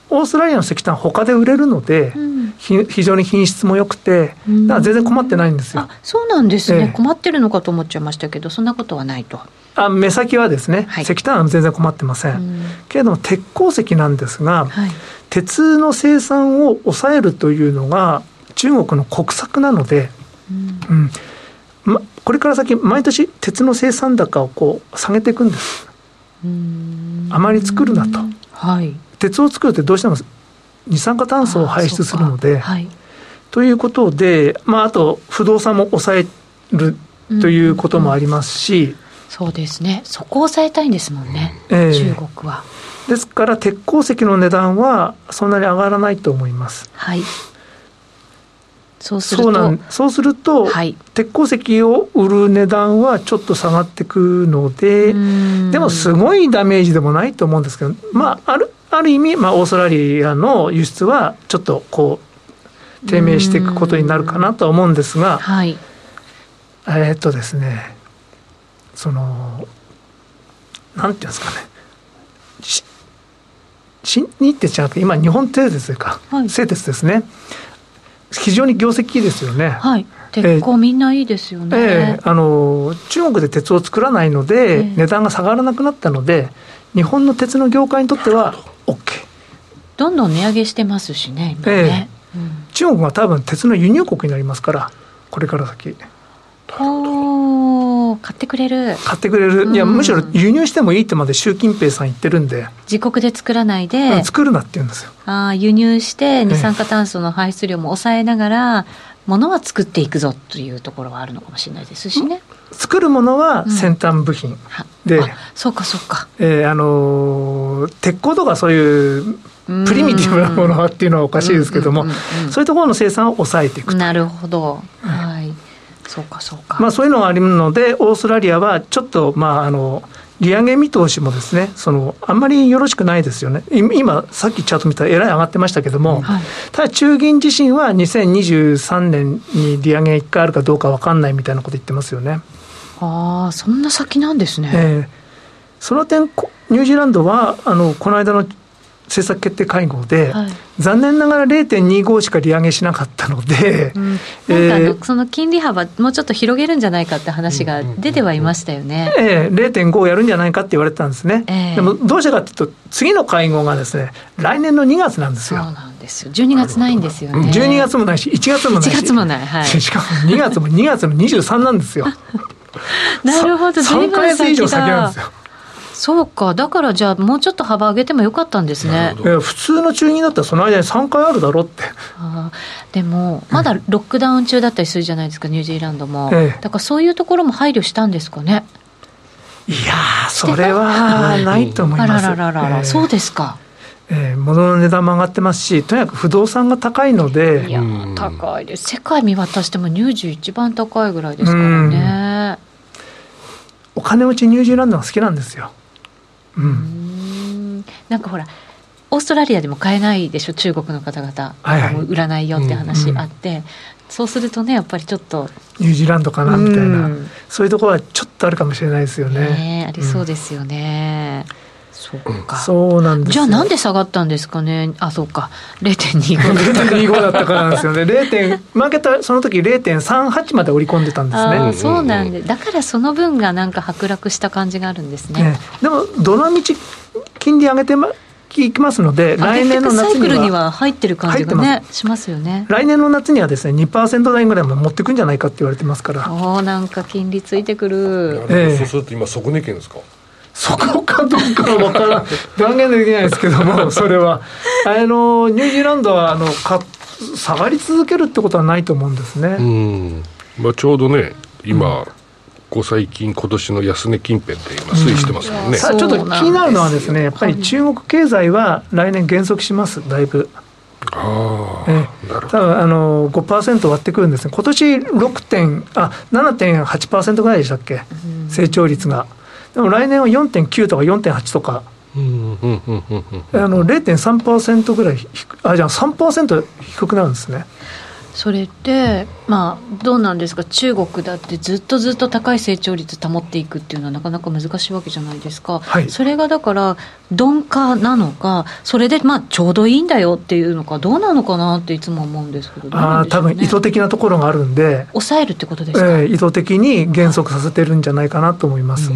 Speaker 2: オーストラリアの石炭他で売れるので、うん、非常に品質も良くて、だから全然困ってないんですよ。
Speaker 1: そうなんですね、え困ってるのかと思っちゃいましたけど、そんなことはないと。
Speaker 2: あ目先はですね、はい、石炭は全然困ってません。うん、けれども、鉄鉱石なんですが、はい、鉄の生産を抑えるというのが、中国の国策なので、うん、うん。ま、これから先、毎年、鉄の生産高をこう下げていくんです。あまり作るなと。はい鉄を作るってどうしても二酸化炭素を排出するので、はい、ということで、まあ、あと不動産も抑えるということもありますし、うんうん、
Speaker 1: そうですね。そこを抑えたいんですもんね、えー、中国は。
Speaker 2: ですから鉄鉱石の値段はそんなに上がらないと思います。
Speaker 1: はい。そうすると
Speaker 2: そうそうすると、はい、鉄鉱石を売る値段はちょっと下がってくのででもすごいダメージでもないと思うんですけどまああるある意味、まあ、オーストラリアの輸出はちょっとこう低迷していくことになるかなとは思うんですが、はい、えっとですねそのなんていうんですかね新日鉄じゃなくて今日本製鉄というか、はい、製鉄ですね非常に業績いいですよね。
Speaker 1: はい。鉄鋼みんないいですよね。
Speaker 2: えー、あの中国で鉄を作らないので、えー、値段が下がらなくなったので日本の鉄の業界にとっては OK
Speaker 1: どんどん値上げしてますしねね、
Speaker 2: えーうん、中国は多分鉄の輸入国になりますからこれから先。
Speaker 1: お買ってくれる。
Speaker 2: 買ってくれる、うん、いやむしろ輸入してもいいってまで習近平さん言ってるんで。
Speaker 1: 自国で作らないで、
Speaker 2: うん、作るなって言うんですよ。
Speaker 1: あ輸入して二酸化炭素の排出量も抑えながら、ものは作っていくぞというところはあるのかもしれないですしね。
Speaker 2: 作るものは先端部品、うん、で、
Speaker 1: そうかそうか。
Speaker 2: えー、あの鉄鋼とかそういうプリミティブなものはっていうのはおかしいですけども、そういうところの生産を抑えていく
Speaker 1: なるほど。はい。そうかそうか。
Speaker 2: まあそういうのがあるので、オーストラリアはちょっとまああの。利上げ見通しもですね、そのあんまりよろしくないですよね、今、さっきチャート見たら、えらい上がってましたけども、はい、ただ中銀自身は2023年に利上げ1回あるかどうか分かんないみたいなこと言ってますよね。
Speaker 1: ああ、そんな先なんですね。えー、
Speaker 2: その点、ニュージーランドは、あのこの間の政策決定会合で、はい、残念ながら0.25しか利上げしなかったので、うん、
Speaker 1: えー、その金利幅、もうちょっと広げるんじゃないかって話が出てはいましたよね、
Speaker 2: えー、0.5やるんじゃないかって言われてたんですね、えー、でもどうしてかというと、次の会合がですね来年の2月なんですよ。
Speaker 1: そうなんですよ。12月ないんですよね。
Speaker 2: 12月もないし、1月もないし、
Speaker 1: 1月もない、はい、
Speaker 2: しかも2月も2月の23なんですよ。
Speaker 1: なるほど、
Speaker 2: 3か月以上先なんですよ。
Speaker 1: そうか、だからじゃあ、もうちょっと幅上げてもよかったんですね。
Speaker 2: 普通の中銀だったら、その間に3回あるだろうって。
Speaker 1: あでも、まだロックダウン中だったりするじゃないですか、ニュージーランドも。ええ、だからそういうところも配慮したんですかね。
Speaker 2: いやそれはないと思います。
Speaker 1: あらららら、えー、そうですか。
Speaker 2: えー、物の値段も上がってますし、とにかく不動産が高いので、
Speaker 1: いや、高いです、世界見渡してもニュージー一番高いぐらいですからね。
Speaker 2: お金持ちニュージーランドが好きなんですよ。うん、うん
Speaker 1: なんかほら、オーストラリアでも買えないでしょ、中国の方々、はいはい、売らないよって話あって、うん、そうするとね、やっぱりちょっと。
Speaker 2: ニュージーランドかなみたいな、うん、そういうところはちょっとあるかもしれないですよね。ね
Speaker 1: ありそうですよね。そうか。
Speaker 2: そうなんです
Speaker 1: じゃあなんで下がったんですかね？あ、そうか。0.25
Speaker 2: 0.25だったからなんですよね。0. 点マーケットその時0.38まで織り込んでたんですね。
Speaker 1: そうなんで、だからその分がなんか剥落した感じがあるんですね。ね
Speaker 2: でもどの道金利上げてまいきますので、
Speaker 1: 来年の夏にはには入ってる感じがねしますよね。
Speaker 2: 来年の夏にはですね2%台ぐらいも持ってくんじゃないかって言われてますから。
Speaker 1: おおなんか金利ついてくる。
Speaker 3: えー、そうすると今底値圏ですか？
Speaker 2: そこかどうかは分からん。断言できないですけどもそれは。あのニュージーランドはあのか下がり続けるってことはないと思うんですね。
Speaker 3: うん。まあ、ちょうどね今、うんこ最近、今年の安値近辺で今、推移してますもんね、
Speaker 2: うん、ちょっと気になるのはですね、やっぱり中国経済は来年減速します、だいぶ。
Speaker 3: あえ
Speaker 2: 多分あの5%割ってくるんですね、今年6点あ7.8%ぐらいでしたっけ、成長率が。でも来年は4.9とか4.8とか。あの0.3%ぐらいあじゃあ3%低くなるんですね。
Speaker 1: それってまあどうなんですか？中国だってずっとずっと高い成長率保っていくっていうのはなかなか難しいわけじゃないですか、はい、それがだから鈍化なのかそれでまあちょうどいいんだよっていうのかどうなのかなっていつも思うんですけど、
Speaker 2: ね、あ多分意図的なところがあるんで
Speaker 1: 抑えるってことですか、
Speaker 2: えー、意図的に減速させてるんじゃないかなと思います、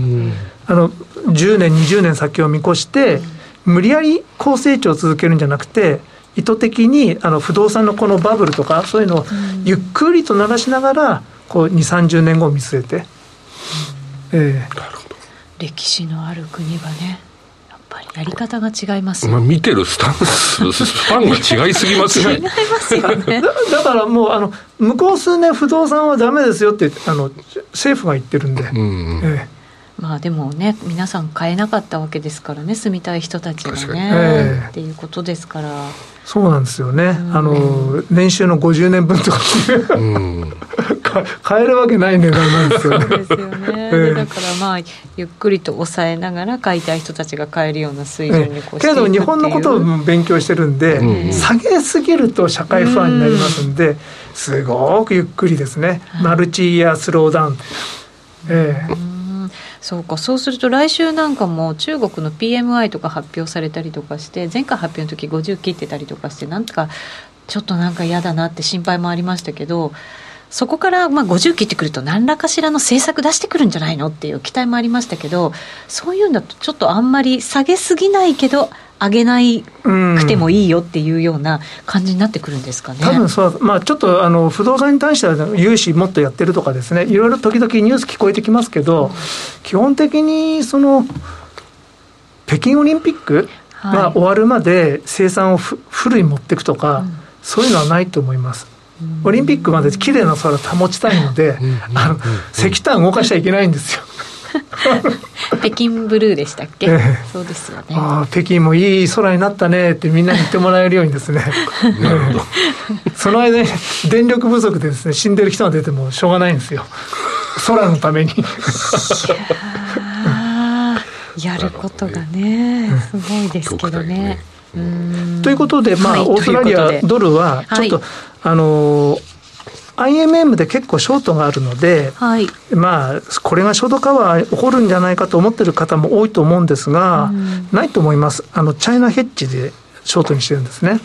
Speaker 2: あの10年20年先を見越して、無理やり高成長を続けるんじゃなくて意図的にあの不動産のこのバブルとかそういうのをゆっくりと鳴らしながらこう2 3 0年後を見据えて、
Speaker 1: えー、なるほど。歴史のある国はねやっぱりやり方が違います、
Speaker 3: まあ、見てるスタンス ファンが違いすぎますね。
Speaker 1: 違いますよね。
Speaker 2: だからもうあの向こう数年不動産はダメですよってあの政府が言ってるんで、うんうん、えー
Speaker 1: まあでもね皆さん買えなかったわけですからね住みたい人たちがね、えー、っていうことですから。
Speaker 2: そうなんですよね、うん、あの年収の50年分とかう。ん、買えるわけない値段なんですよね。
Speaker 1: そうですよね、えー、だからまあゆっくりと抑えながら買いたい人たちが買えるような水準にこう
Speaker 2: けれども日本のことを勉強してるんで、うん、下げすぎると社会不安になりますんで、すごくゆっくりですね、マルチイヤースローダウン。ええ。ー
Speaker 1: そうか。そうすると来週なんかも中国の PMI とか発表されたりとかして前回発表の時50切ってたりとかしてなんとかちょっとなんか嫌だなって心配もありましたけどそこからまあ50切ってくると何らかしらの政策出してくるんじゃないのっていう期待もありましたけどそういうんだとちょっとあんまり下げすぎないけど上げないくてもいいよっていうような感じになってくるんですかね。
Speaker 2: 多分そう、まあ、ちょっとあの不動産に対しては融資もっとやってるとかですね、いろいろ時々ニュース聞こえてきますけど、基本的にその北京オリンピックが終わるまで生産をフルに持っていくとか、そういうのはないと思います。オリンピックまで綺麗な空保ちたいので、あの石炭動かしちゃいけないんですよ。
Speaker 1: 北京ブルーでしたっけ、ええ、そうですよね。あ
Speaker 2: あ北京もいい空になったねってみんなに言ってもらえるようにですね。なるほど。その間に電力不足でですね死んでる人が出てもしょうがないんですよ。空のために。
Speaker 1: やることがねすごいですけどね。
Speaker 2: ということで、まあ、はい、オーストラリアドルはちょっと、はい、あの IMM で結構ショートがあるので、はい、まあこれがショートカバー起こるんじゃないかと思ってる方も多いと思うんですが、うん、ないと思います。あのチャイナヘッジでショートにしてるんですね。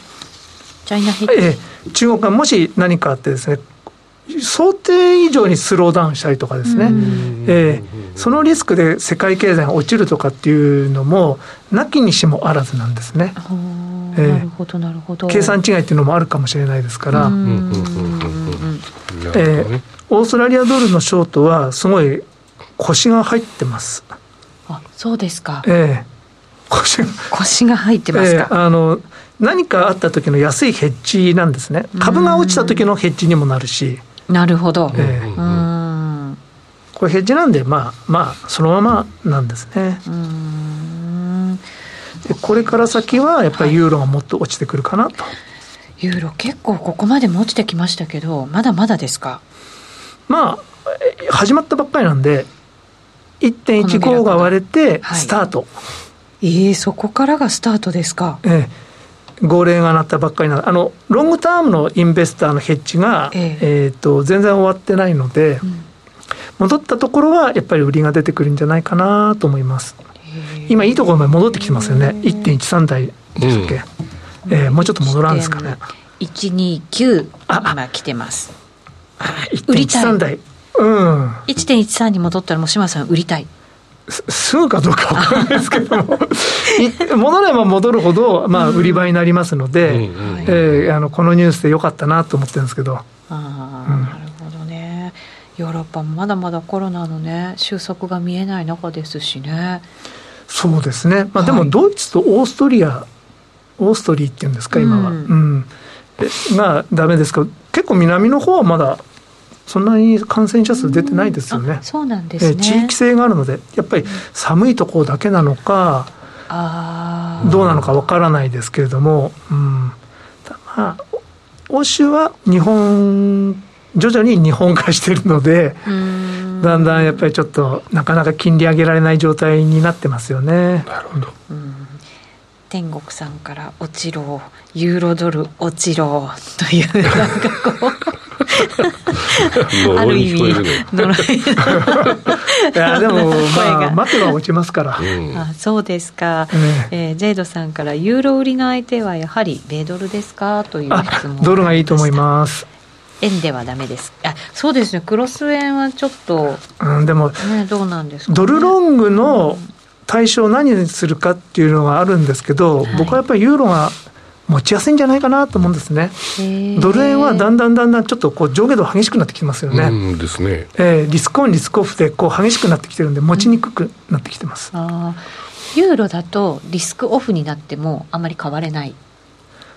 Speaker 1: チャイナヘッジ、え
Speaker 2: え、中国がもし何かあってですね想定以上にスローダウンしたりとかですね、えー、そのリスクで世界経済が落ちるとかっていうのもなきにしもあらずなんですね。
Speaker 1: なるほどなるほど。
Speaker 2: 計算違いっていうのもあるかもしれないですから、えー、オーストラリアドルのショートはすごい腰が入ってます。
Speaker 1: あそうですか。
Speaker 2: ええ。ー、腰が。
Speaker 1: 腰が入ってますか？
Speaker 2: えー、あの何かあった時の安いヘッジなんですね。株が落ちた時のヘッジにもなるし。
Speaker 1: なるほど。えー、うん
Speaker 2: これヘッジなんでまあまあそのままなんですね。でこれから先はやっぱりユーロがもっと落ちてくるかなと、はい、
Speaker 1: ユーロ結構ここまでも落ちてきましたけどまだまだですか？
Speaker 2: まあ始まったばっかりなんで1.15が割れてスタート、はい、
Speaker 1: ええー、そこからがスタートですか？
Speaker 2: ええ。号令が鳴ったばっかりなあのロングタームのインベスターのヘッジが、ええ。えーと全然終わってないので、うん、戻ったところはやっぱり売りが出てくるんじゃないかなと思います今いいところまで戻ってきてますよね。1.13台でしたっけ、うん、えー、もうちょっと戻らんですかね。
Speaker 1: 129今来てます。
Speaker 2: 売りたい。台うん。
Speaker 1: 1.13に戻ったらもう島さん売りたい。
Speaker 2: すぐかどうか分かんないですけども。戻れば戻るほど、まあ、売り場になりますので、うん、えー、あのこのニュースでよかったなと思ってるんですけど。
Speaker 1: あうん、なるほどね。ヨーロッパもまだまだコロナのね収束が見えない中ですしね
Speaker 2: そうですね、まあ、でもドイツとオーストリア、はい、オーストリーっていうんですか今は、うん、うん、がダメですけど結構南の方はまだそんなに感染者数出てないですよね。
Speaker 1: そうなんですね、
Speaker 2: 地域性があるので、やっぱり寒いところだけなのか、どうなのかわからないですけれども、うん、まあ、欧州は日本、徐々に日本化しているので、だんだんやっぱりちょっとなかなか金利上げられない状態になってますよね。
Speaker 3: なるほど。
Speaker 1: 天国さんから落ちろユーロドル落ちろというなんかこう。ある意味呪い
Speaker 2: いやでもまあ待てば落ちますから、
Speaker 1: うん、あそうですか、ねえ。ー、ジェイドさんからユーロ売りの相手はやはり米ドルですか？という質問。
Speaker 2: ドルがいいと思います
Speaker 1: 円ではダメですあそうですねクロス円はちょっと、
Speaker 2: うん、でも、
Speaker 1: ね、どうなんですか、ね、
Speaker 2: ドルロングの対象を何にするかっていうのがあるんですけど、はい、僕はやっぱりユーロが持ちやすいんじゃないかなと思うんですね。ドル円はだんだんだんだんちょっとこう上下動激しくなってきてますよね。
Speaker 3: うんですね。
Speaker 2: えー、リスクオンリスクオフでこう激しくなってきてるんで持ちにくくなってきてます。あ
Speaker 1: ユーロだとリスクオフになってもあまり変われない。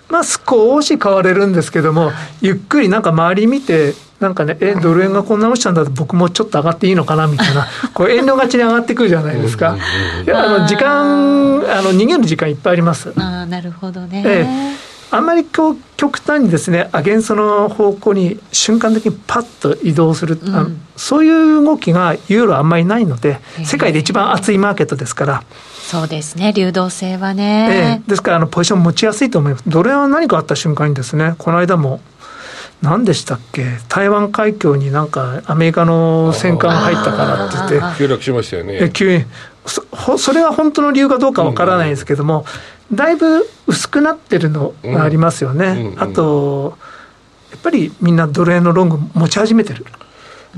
Speaker 2: まあ少し変われるんですけども、ゆっくりなんか周り見てなんかね、え、ドル円がこんな落ちたんだと僕もちょっと上がっていいのかなみたいな、こう遠慮がちに上がってくるじゃないですか。いや、あの、時間、あの、逃げる時間いっぱいあります。
Speaker 1: ああ、なるほどね。え
Speaker 2: えあんまりこう極端にですねアゲンストの方向に瞬間的にパッと移動する、うん、そういう動きがユーロあんまりないので世界で一番熱いマーケットですから。
Speaker 1: そうですね流動性はね、
Speaker 2: ええ、ですからあのポジション持ちやすいと思います。ドル円は何かあった瞬間にですねこの間も何でしたっけ？台湾海峡になんかアメリカの戦艦が入ったからって言って。
Speaker 3: 急落しましたよね。
Speaker 2: 急に。そそれは本当の理由かどうかわからないですけども、だいぶ薄くなってるのがありますよね、うんうんうん、あとやっぱりみんなドル円のロング持ち始めてる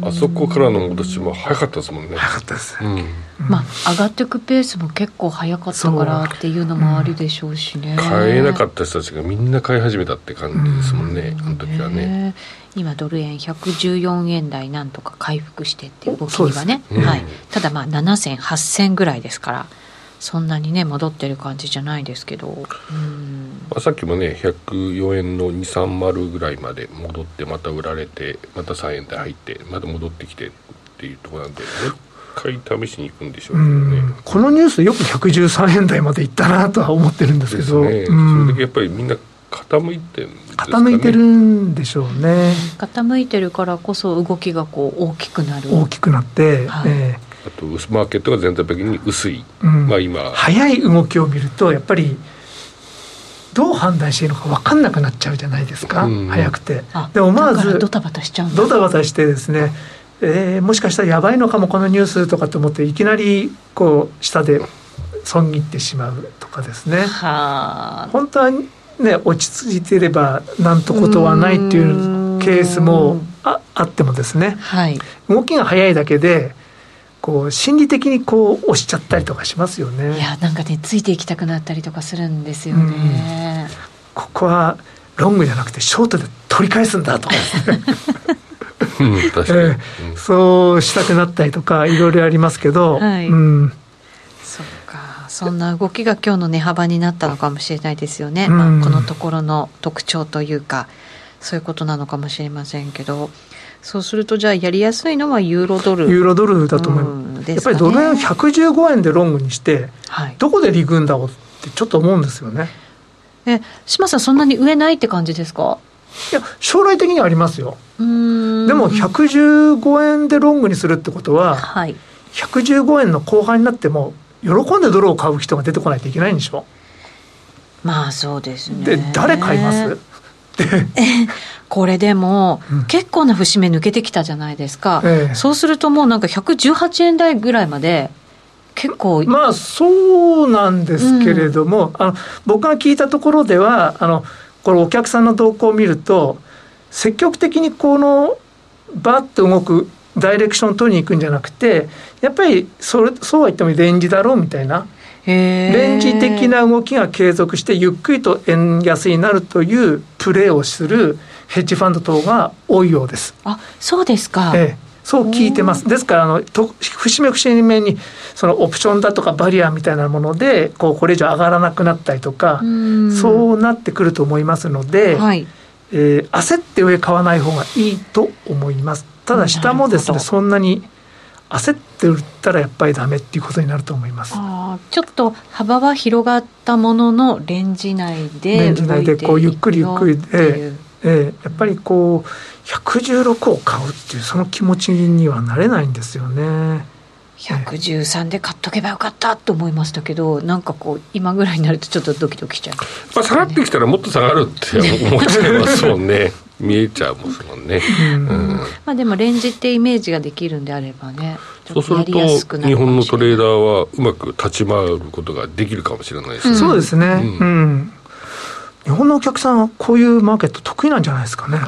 Speaker 3: あそこからの戻しも早かったですもんね。
Speaker 2: 早かったです、うん。
Speaker 1: まあ、上がっていくペースも結構早かったからっていうのもありでしょうしね、
Speaker 3: 買えなかった人たちがみんな買い始めたって感じですもんね、あの時はね。
Speaker 1: 今ドル円114円台なんとか回復してっていう動きにはね、はい、ただまあ7銭8銭ぐらいですからそんなにね戻ってる感じじゃないですけど、
Speaker 3: まあ、さっきもね104円の230ぐらいまで戻ってまた売られてまた3円で入ってまた戻ってきてっていうところなんでもう一回試しに行くんでしょうね。
Speaker 2: このニュースよく113円台までいったなとは思ってるんですけど、ね、
Speaker 3: それだけやっぱりみんな傾いてるんですか、ね、
Speaker 2: 傾いてるんでしょうね。
Speaker 1: 傾いてるからこそ動きがこう大きくなる。
Speaker 2: 大きくなって、はい、えー
Speaker 3: あとマーケットが全体的に薄い、うん、まあ今。
Speaker 2: 早い動きを見るとやっぱりどう判断していいのか分かんなくなっちゃうじゃないですか、うん、早くて。
Speaker 1: で思わずドタバタしちゃう
Speaker 2: ドタバタしてですねえー、もしかしたらやばいのかもこのニュースとかと思っていきなりこう下で損切ってしまうとかですね。本当はね落ち着いていればなんとことはないっていうケースもああってもですね、はい、動きが早いだけでこう心理的にこう押しちゃったりとかしますよね。
Speaker 1: いやなんかねついていきたくなったりとかするんですよね。
Speaker 2: うん、ここはロングじゃなくてショートで取り返すんだとか。ですね。
Speaker 3: うん確かに、え
Speaker 2: ー、そうしたくなったりとかいろいろありますけど、はい、うん、
Speaker 1: そうか。そんな動きが今日の値幅になったのかもしれないですよね、まあ、このところの特徴というかそういうことなのかもしれませんけどそうするとじゃあやりやすいのはユーロドル。
Speaker 2: ユーロドルだと思います、ね、やっぱりドル円115円でロングにして、はい、どこで利食うんだろうってちょっと思うんですよね。
Speaker 1: え島さんそんなに上ないって感じですか？
Speaker 2: いや将来的にはありますよ。でも115円でロングにするってことは、はい、115円の後半になっても喜んでドルを買う人が出てこないといけないんでしょ？
Speaker 1: まあそうですね。
Speaker 2: で誰買います？
Speaker 1: これでも、うん、結構な節目抜けてきたじゃないですか、ええ、そうするともうなんか118円台ぐらいまで結構
Speaker 2: まあそうなんですけれども、うん、あの僕が聞いたところではあのこれお客さんの動向を見ると積極的にこのバッと動くダイレクションを取りに行くんじゃなくてやっぱりそれそうは言ってもレンジだろうみたいなレンジ的な動きが継続してゆっくりと円安になるというプレーをするヘッジファンド等が多いようです。
Speaker 1: あそうですか、
Speaker 2: ええ。そう聞いてます。ですからあのと節目節目にそのオプションだとかバリアみたいなものでこうこれ以上上がらなくなったりとかそうなってくると思いますので、はい、えー、焦って上買わない方がいいと思います。ただ下もですねそんなに焦って売ったらやっぱりダメっていうことになると思います。
Speaker 1: ちょっと幅は広がったもののレンジ内で
Speaker 2: レンジ内でこうゆっくりゆっくりで、えー、やっぱりこう116を買うっていうその気持ちにはなれないんですよね。
Speaker 1: 113で買っとけばよかったと思いましたけどなんかこう今ぐらいになるとちょっとドキドキしちゃう、ね、
Speaker 3: まあ、下がってきたらもっと下がるって思っちゃいますもんね見えちゃうもんね、うん、
Speaker 1: まあでもレンジってイメージができるんであればね。
Speaker 3: そうすると日本のトレーダーはうまく立ち回ることができるかもしれないですね、うん、
Speaker 2: そうですね、うん、日本のお客さんはこういうマーケット得意なんじゃないですかね。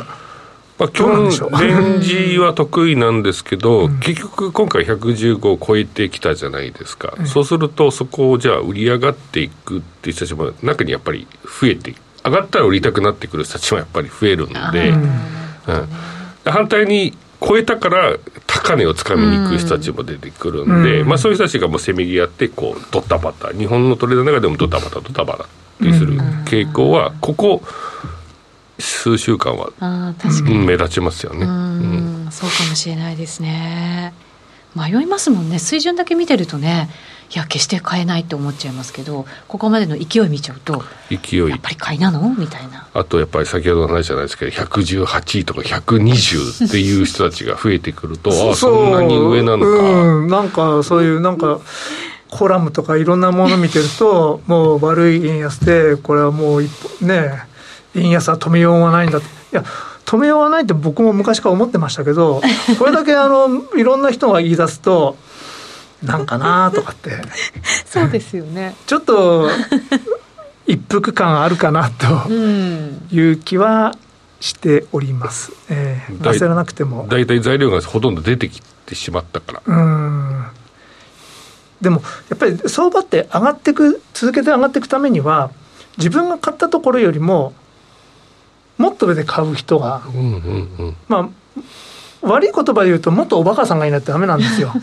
Speaker 3: まあ、基本、レンジは得意なんですけど、結局、今回115を超えてきたじゃないですか、そうすると、そこをじゃあ、売り上がっていくっていう人たちも、中にやっぱり増えて、上がったら売りたくなってくる人たちもやっぱり増えるんで、うん、反対に超えたから高値をつかみに行く人たちも出てくるんで、うん、まあ、そういう人たちがもうせめぎ合ってこうドタバタ日本のトレーダーの中でもドタバタドタバタってする傾向はここ数週間は目立ちますよね、うん、
Speaker 1: そうかもしれないですね。迷いますもんね。水準だけ見てるとねいや決して買えないって思っちゃいますけどここまでの勢い見ちゃうと勢い。やっぱり買いなの？みたいな。
Speaker 3: あとやっぱり先ほどの話じゃないですけど118位とか120っていう人たちが増えてくると ああそんなに上なのか、
Speaker 2: うん、なんかそういうなんかコラムとかいろんなもの見てると もう悪い円安でこれはもうね円安は止めようがないんだいや止めようがないって僕も昔から思ってましたけど これだけあのいろんな人が言い出すとなんかなとかって。
Speaker 1: そうですよね。
Speaker 2: ちょっと一服感あるかなという気はしております、えー、焦らなくても。
Speaker 3: 大体材料がほとんど出てきてしまったから。うん。
Speaker 2: でもやっぱり相場って上がっていく続けて上がっていくためには自分が買ったところよりももっと上で買う人が、うんうんうん、まあ悪い言葉で言うともっとおバカさんがいないとダメなんですよ。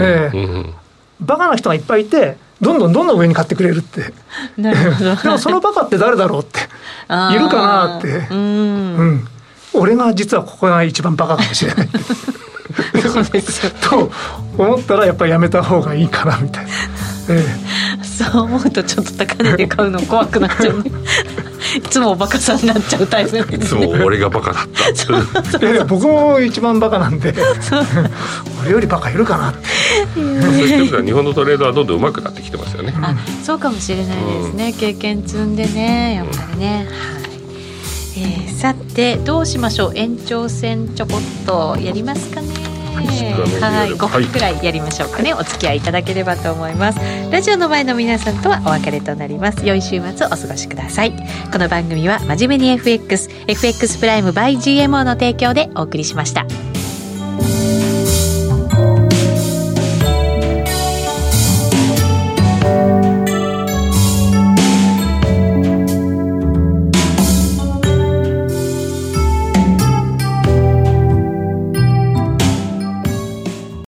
Speaker 2: ええ。バカな人がいっぱいいてどんどんどんどん上に買ってくれるって。でもそのバカって誰だろうって。いるかなって。うん、俺が実はここが一番バカかもしれない そうです。よと思ったらやっぱりやめた方がいいかなみたいな。
Speaker 1: ええ、そう思うとちょっと高値で買うの怖くなっちゃうね。いつもバカさんになっちゃうタイプ、
Speaker 3: ね、いつも俺がバカだった。
Speaker 2: いや僕も一番バカなんで。俺よりバカいるかなって。そう
Speaker 3: いう人日本のトレードはどんどん上手くなってきてますよね。
Speaker 1: あそうかもしれないですね、うん、経験積んでねやっぱりね、はいえー、さてどうしましょう？延長戦ちょこっとやりますかね。はい、5分くらいやりましょうかね、はい、お付き合いいただければと思います。ラジオの前の皆さんとはお別れとなります。良い週末をお過ごしください。この番組は真面目に FXFX プライム by GMO の提供でお送りしました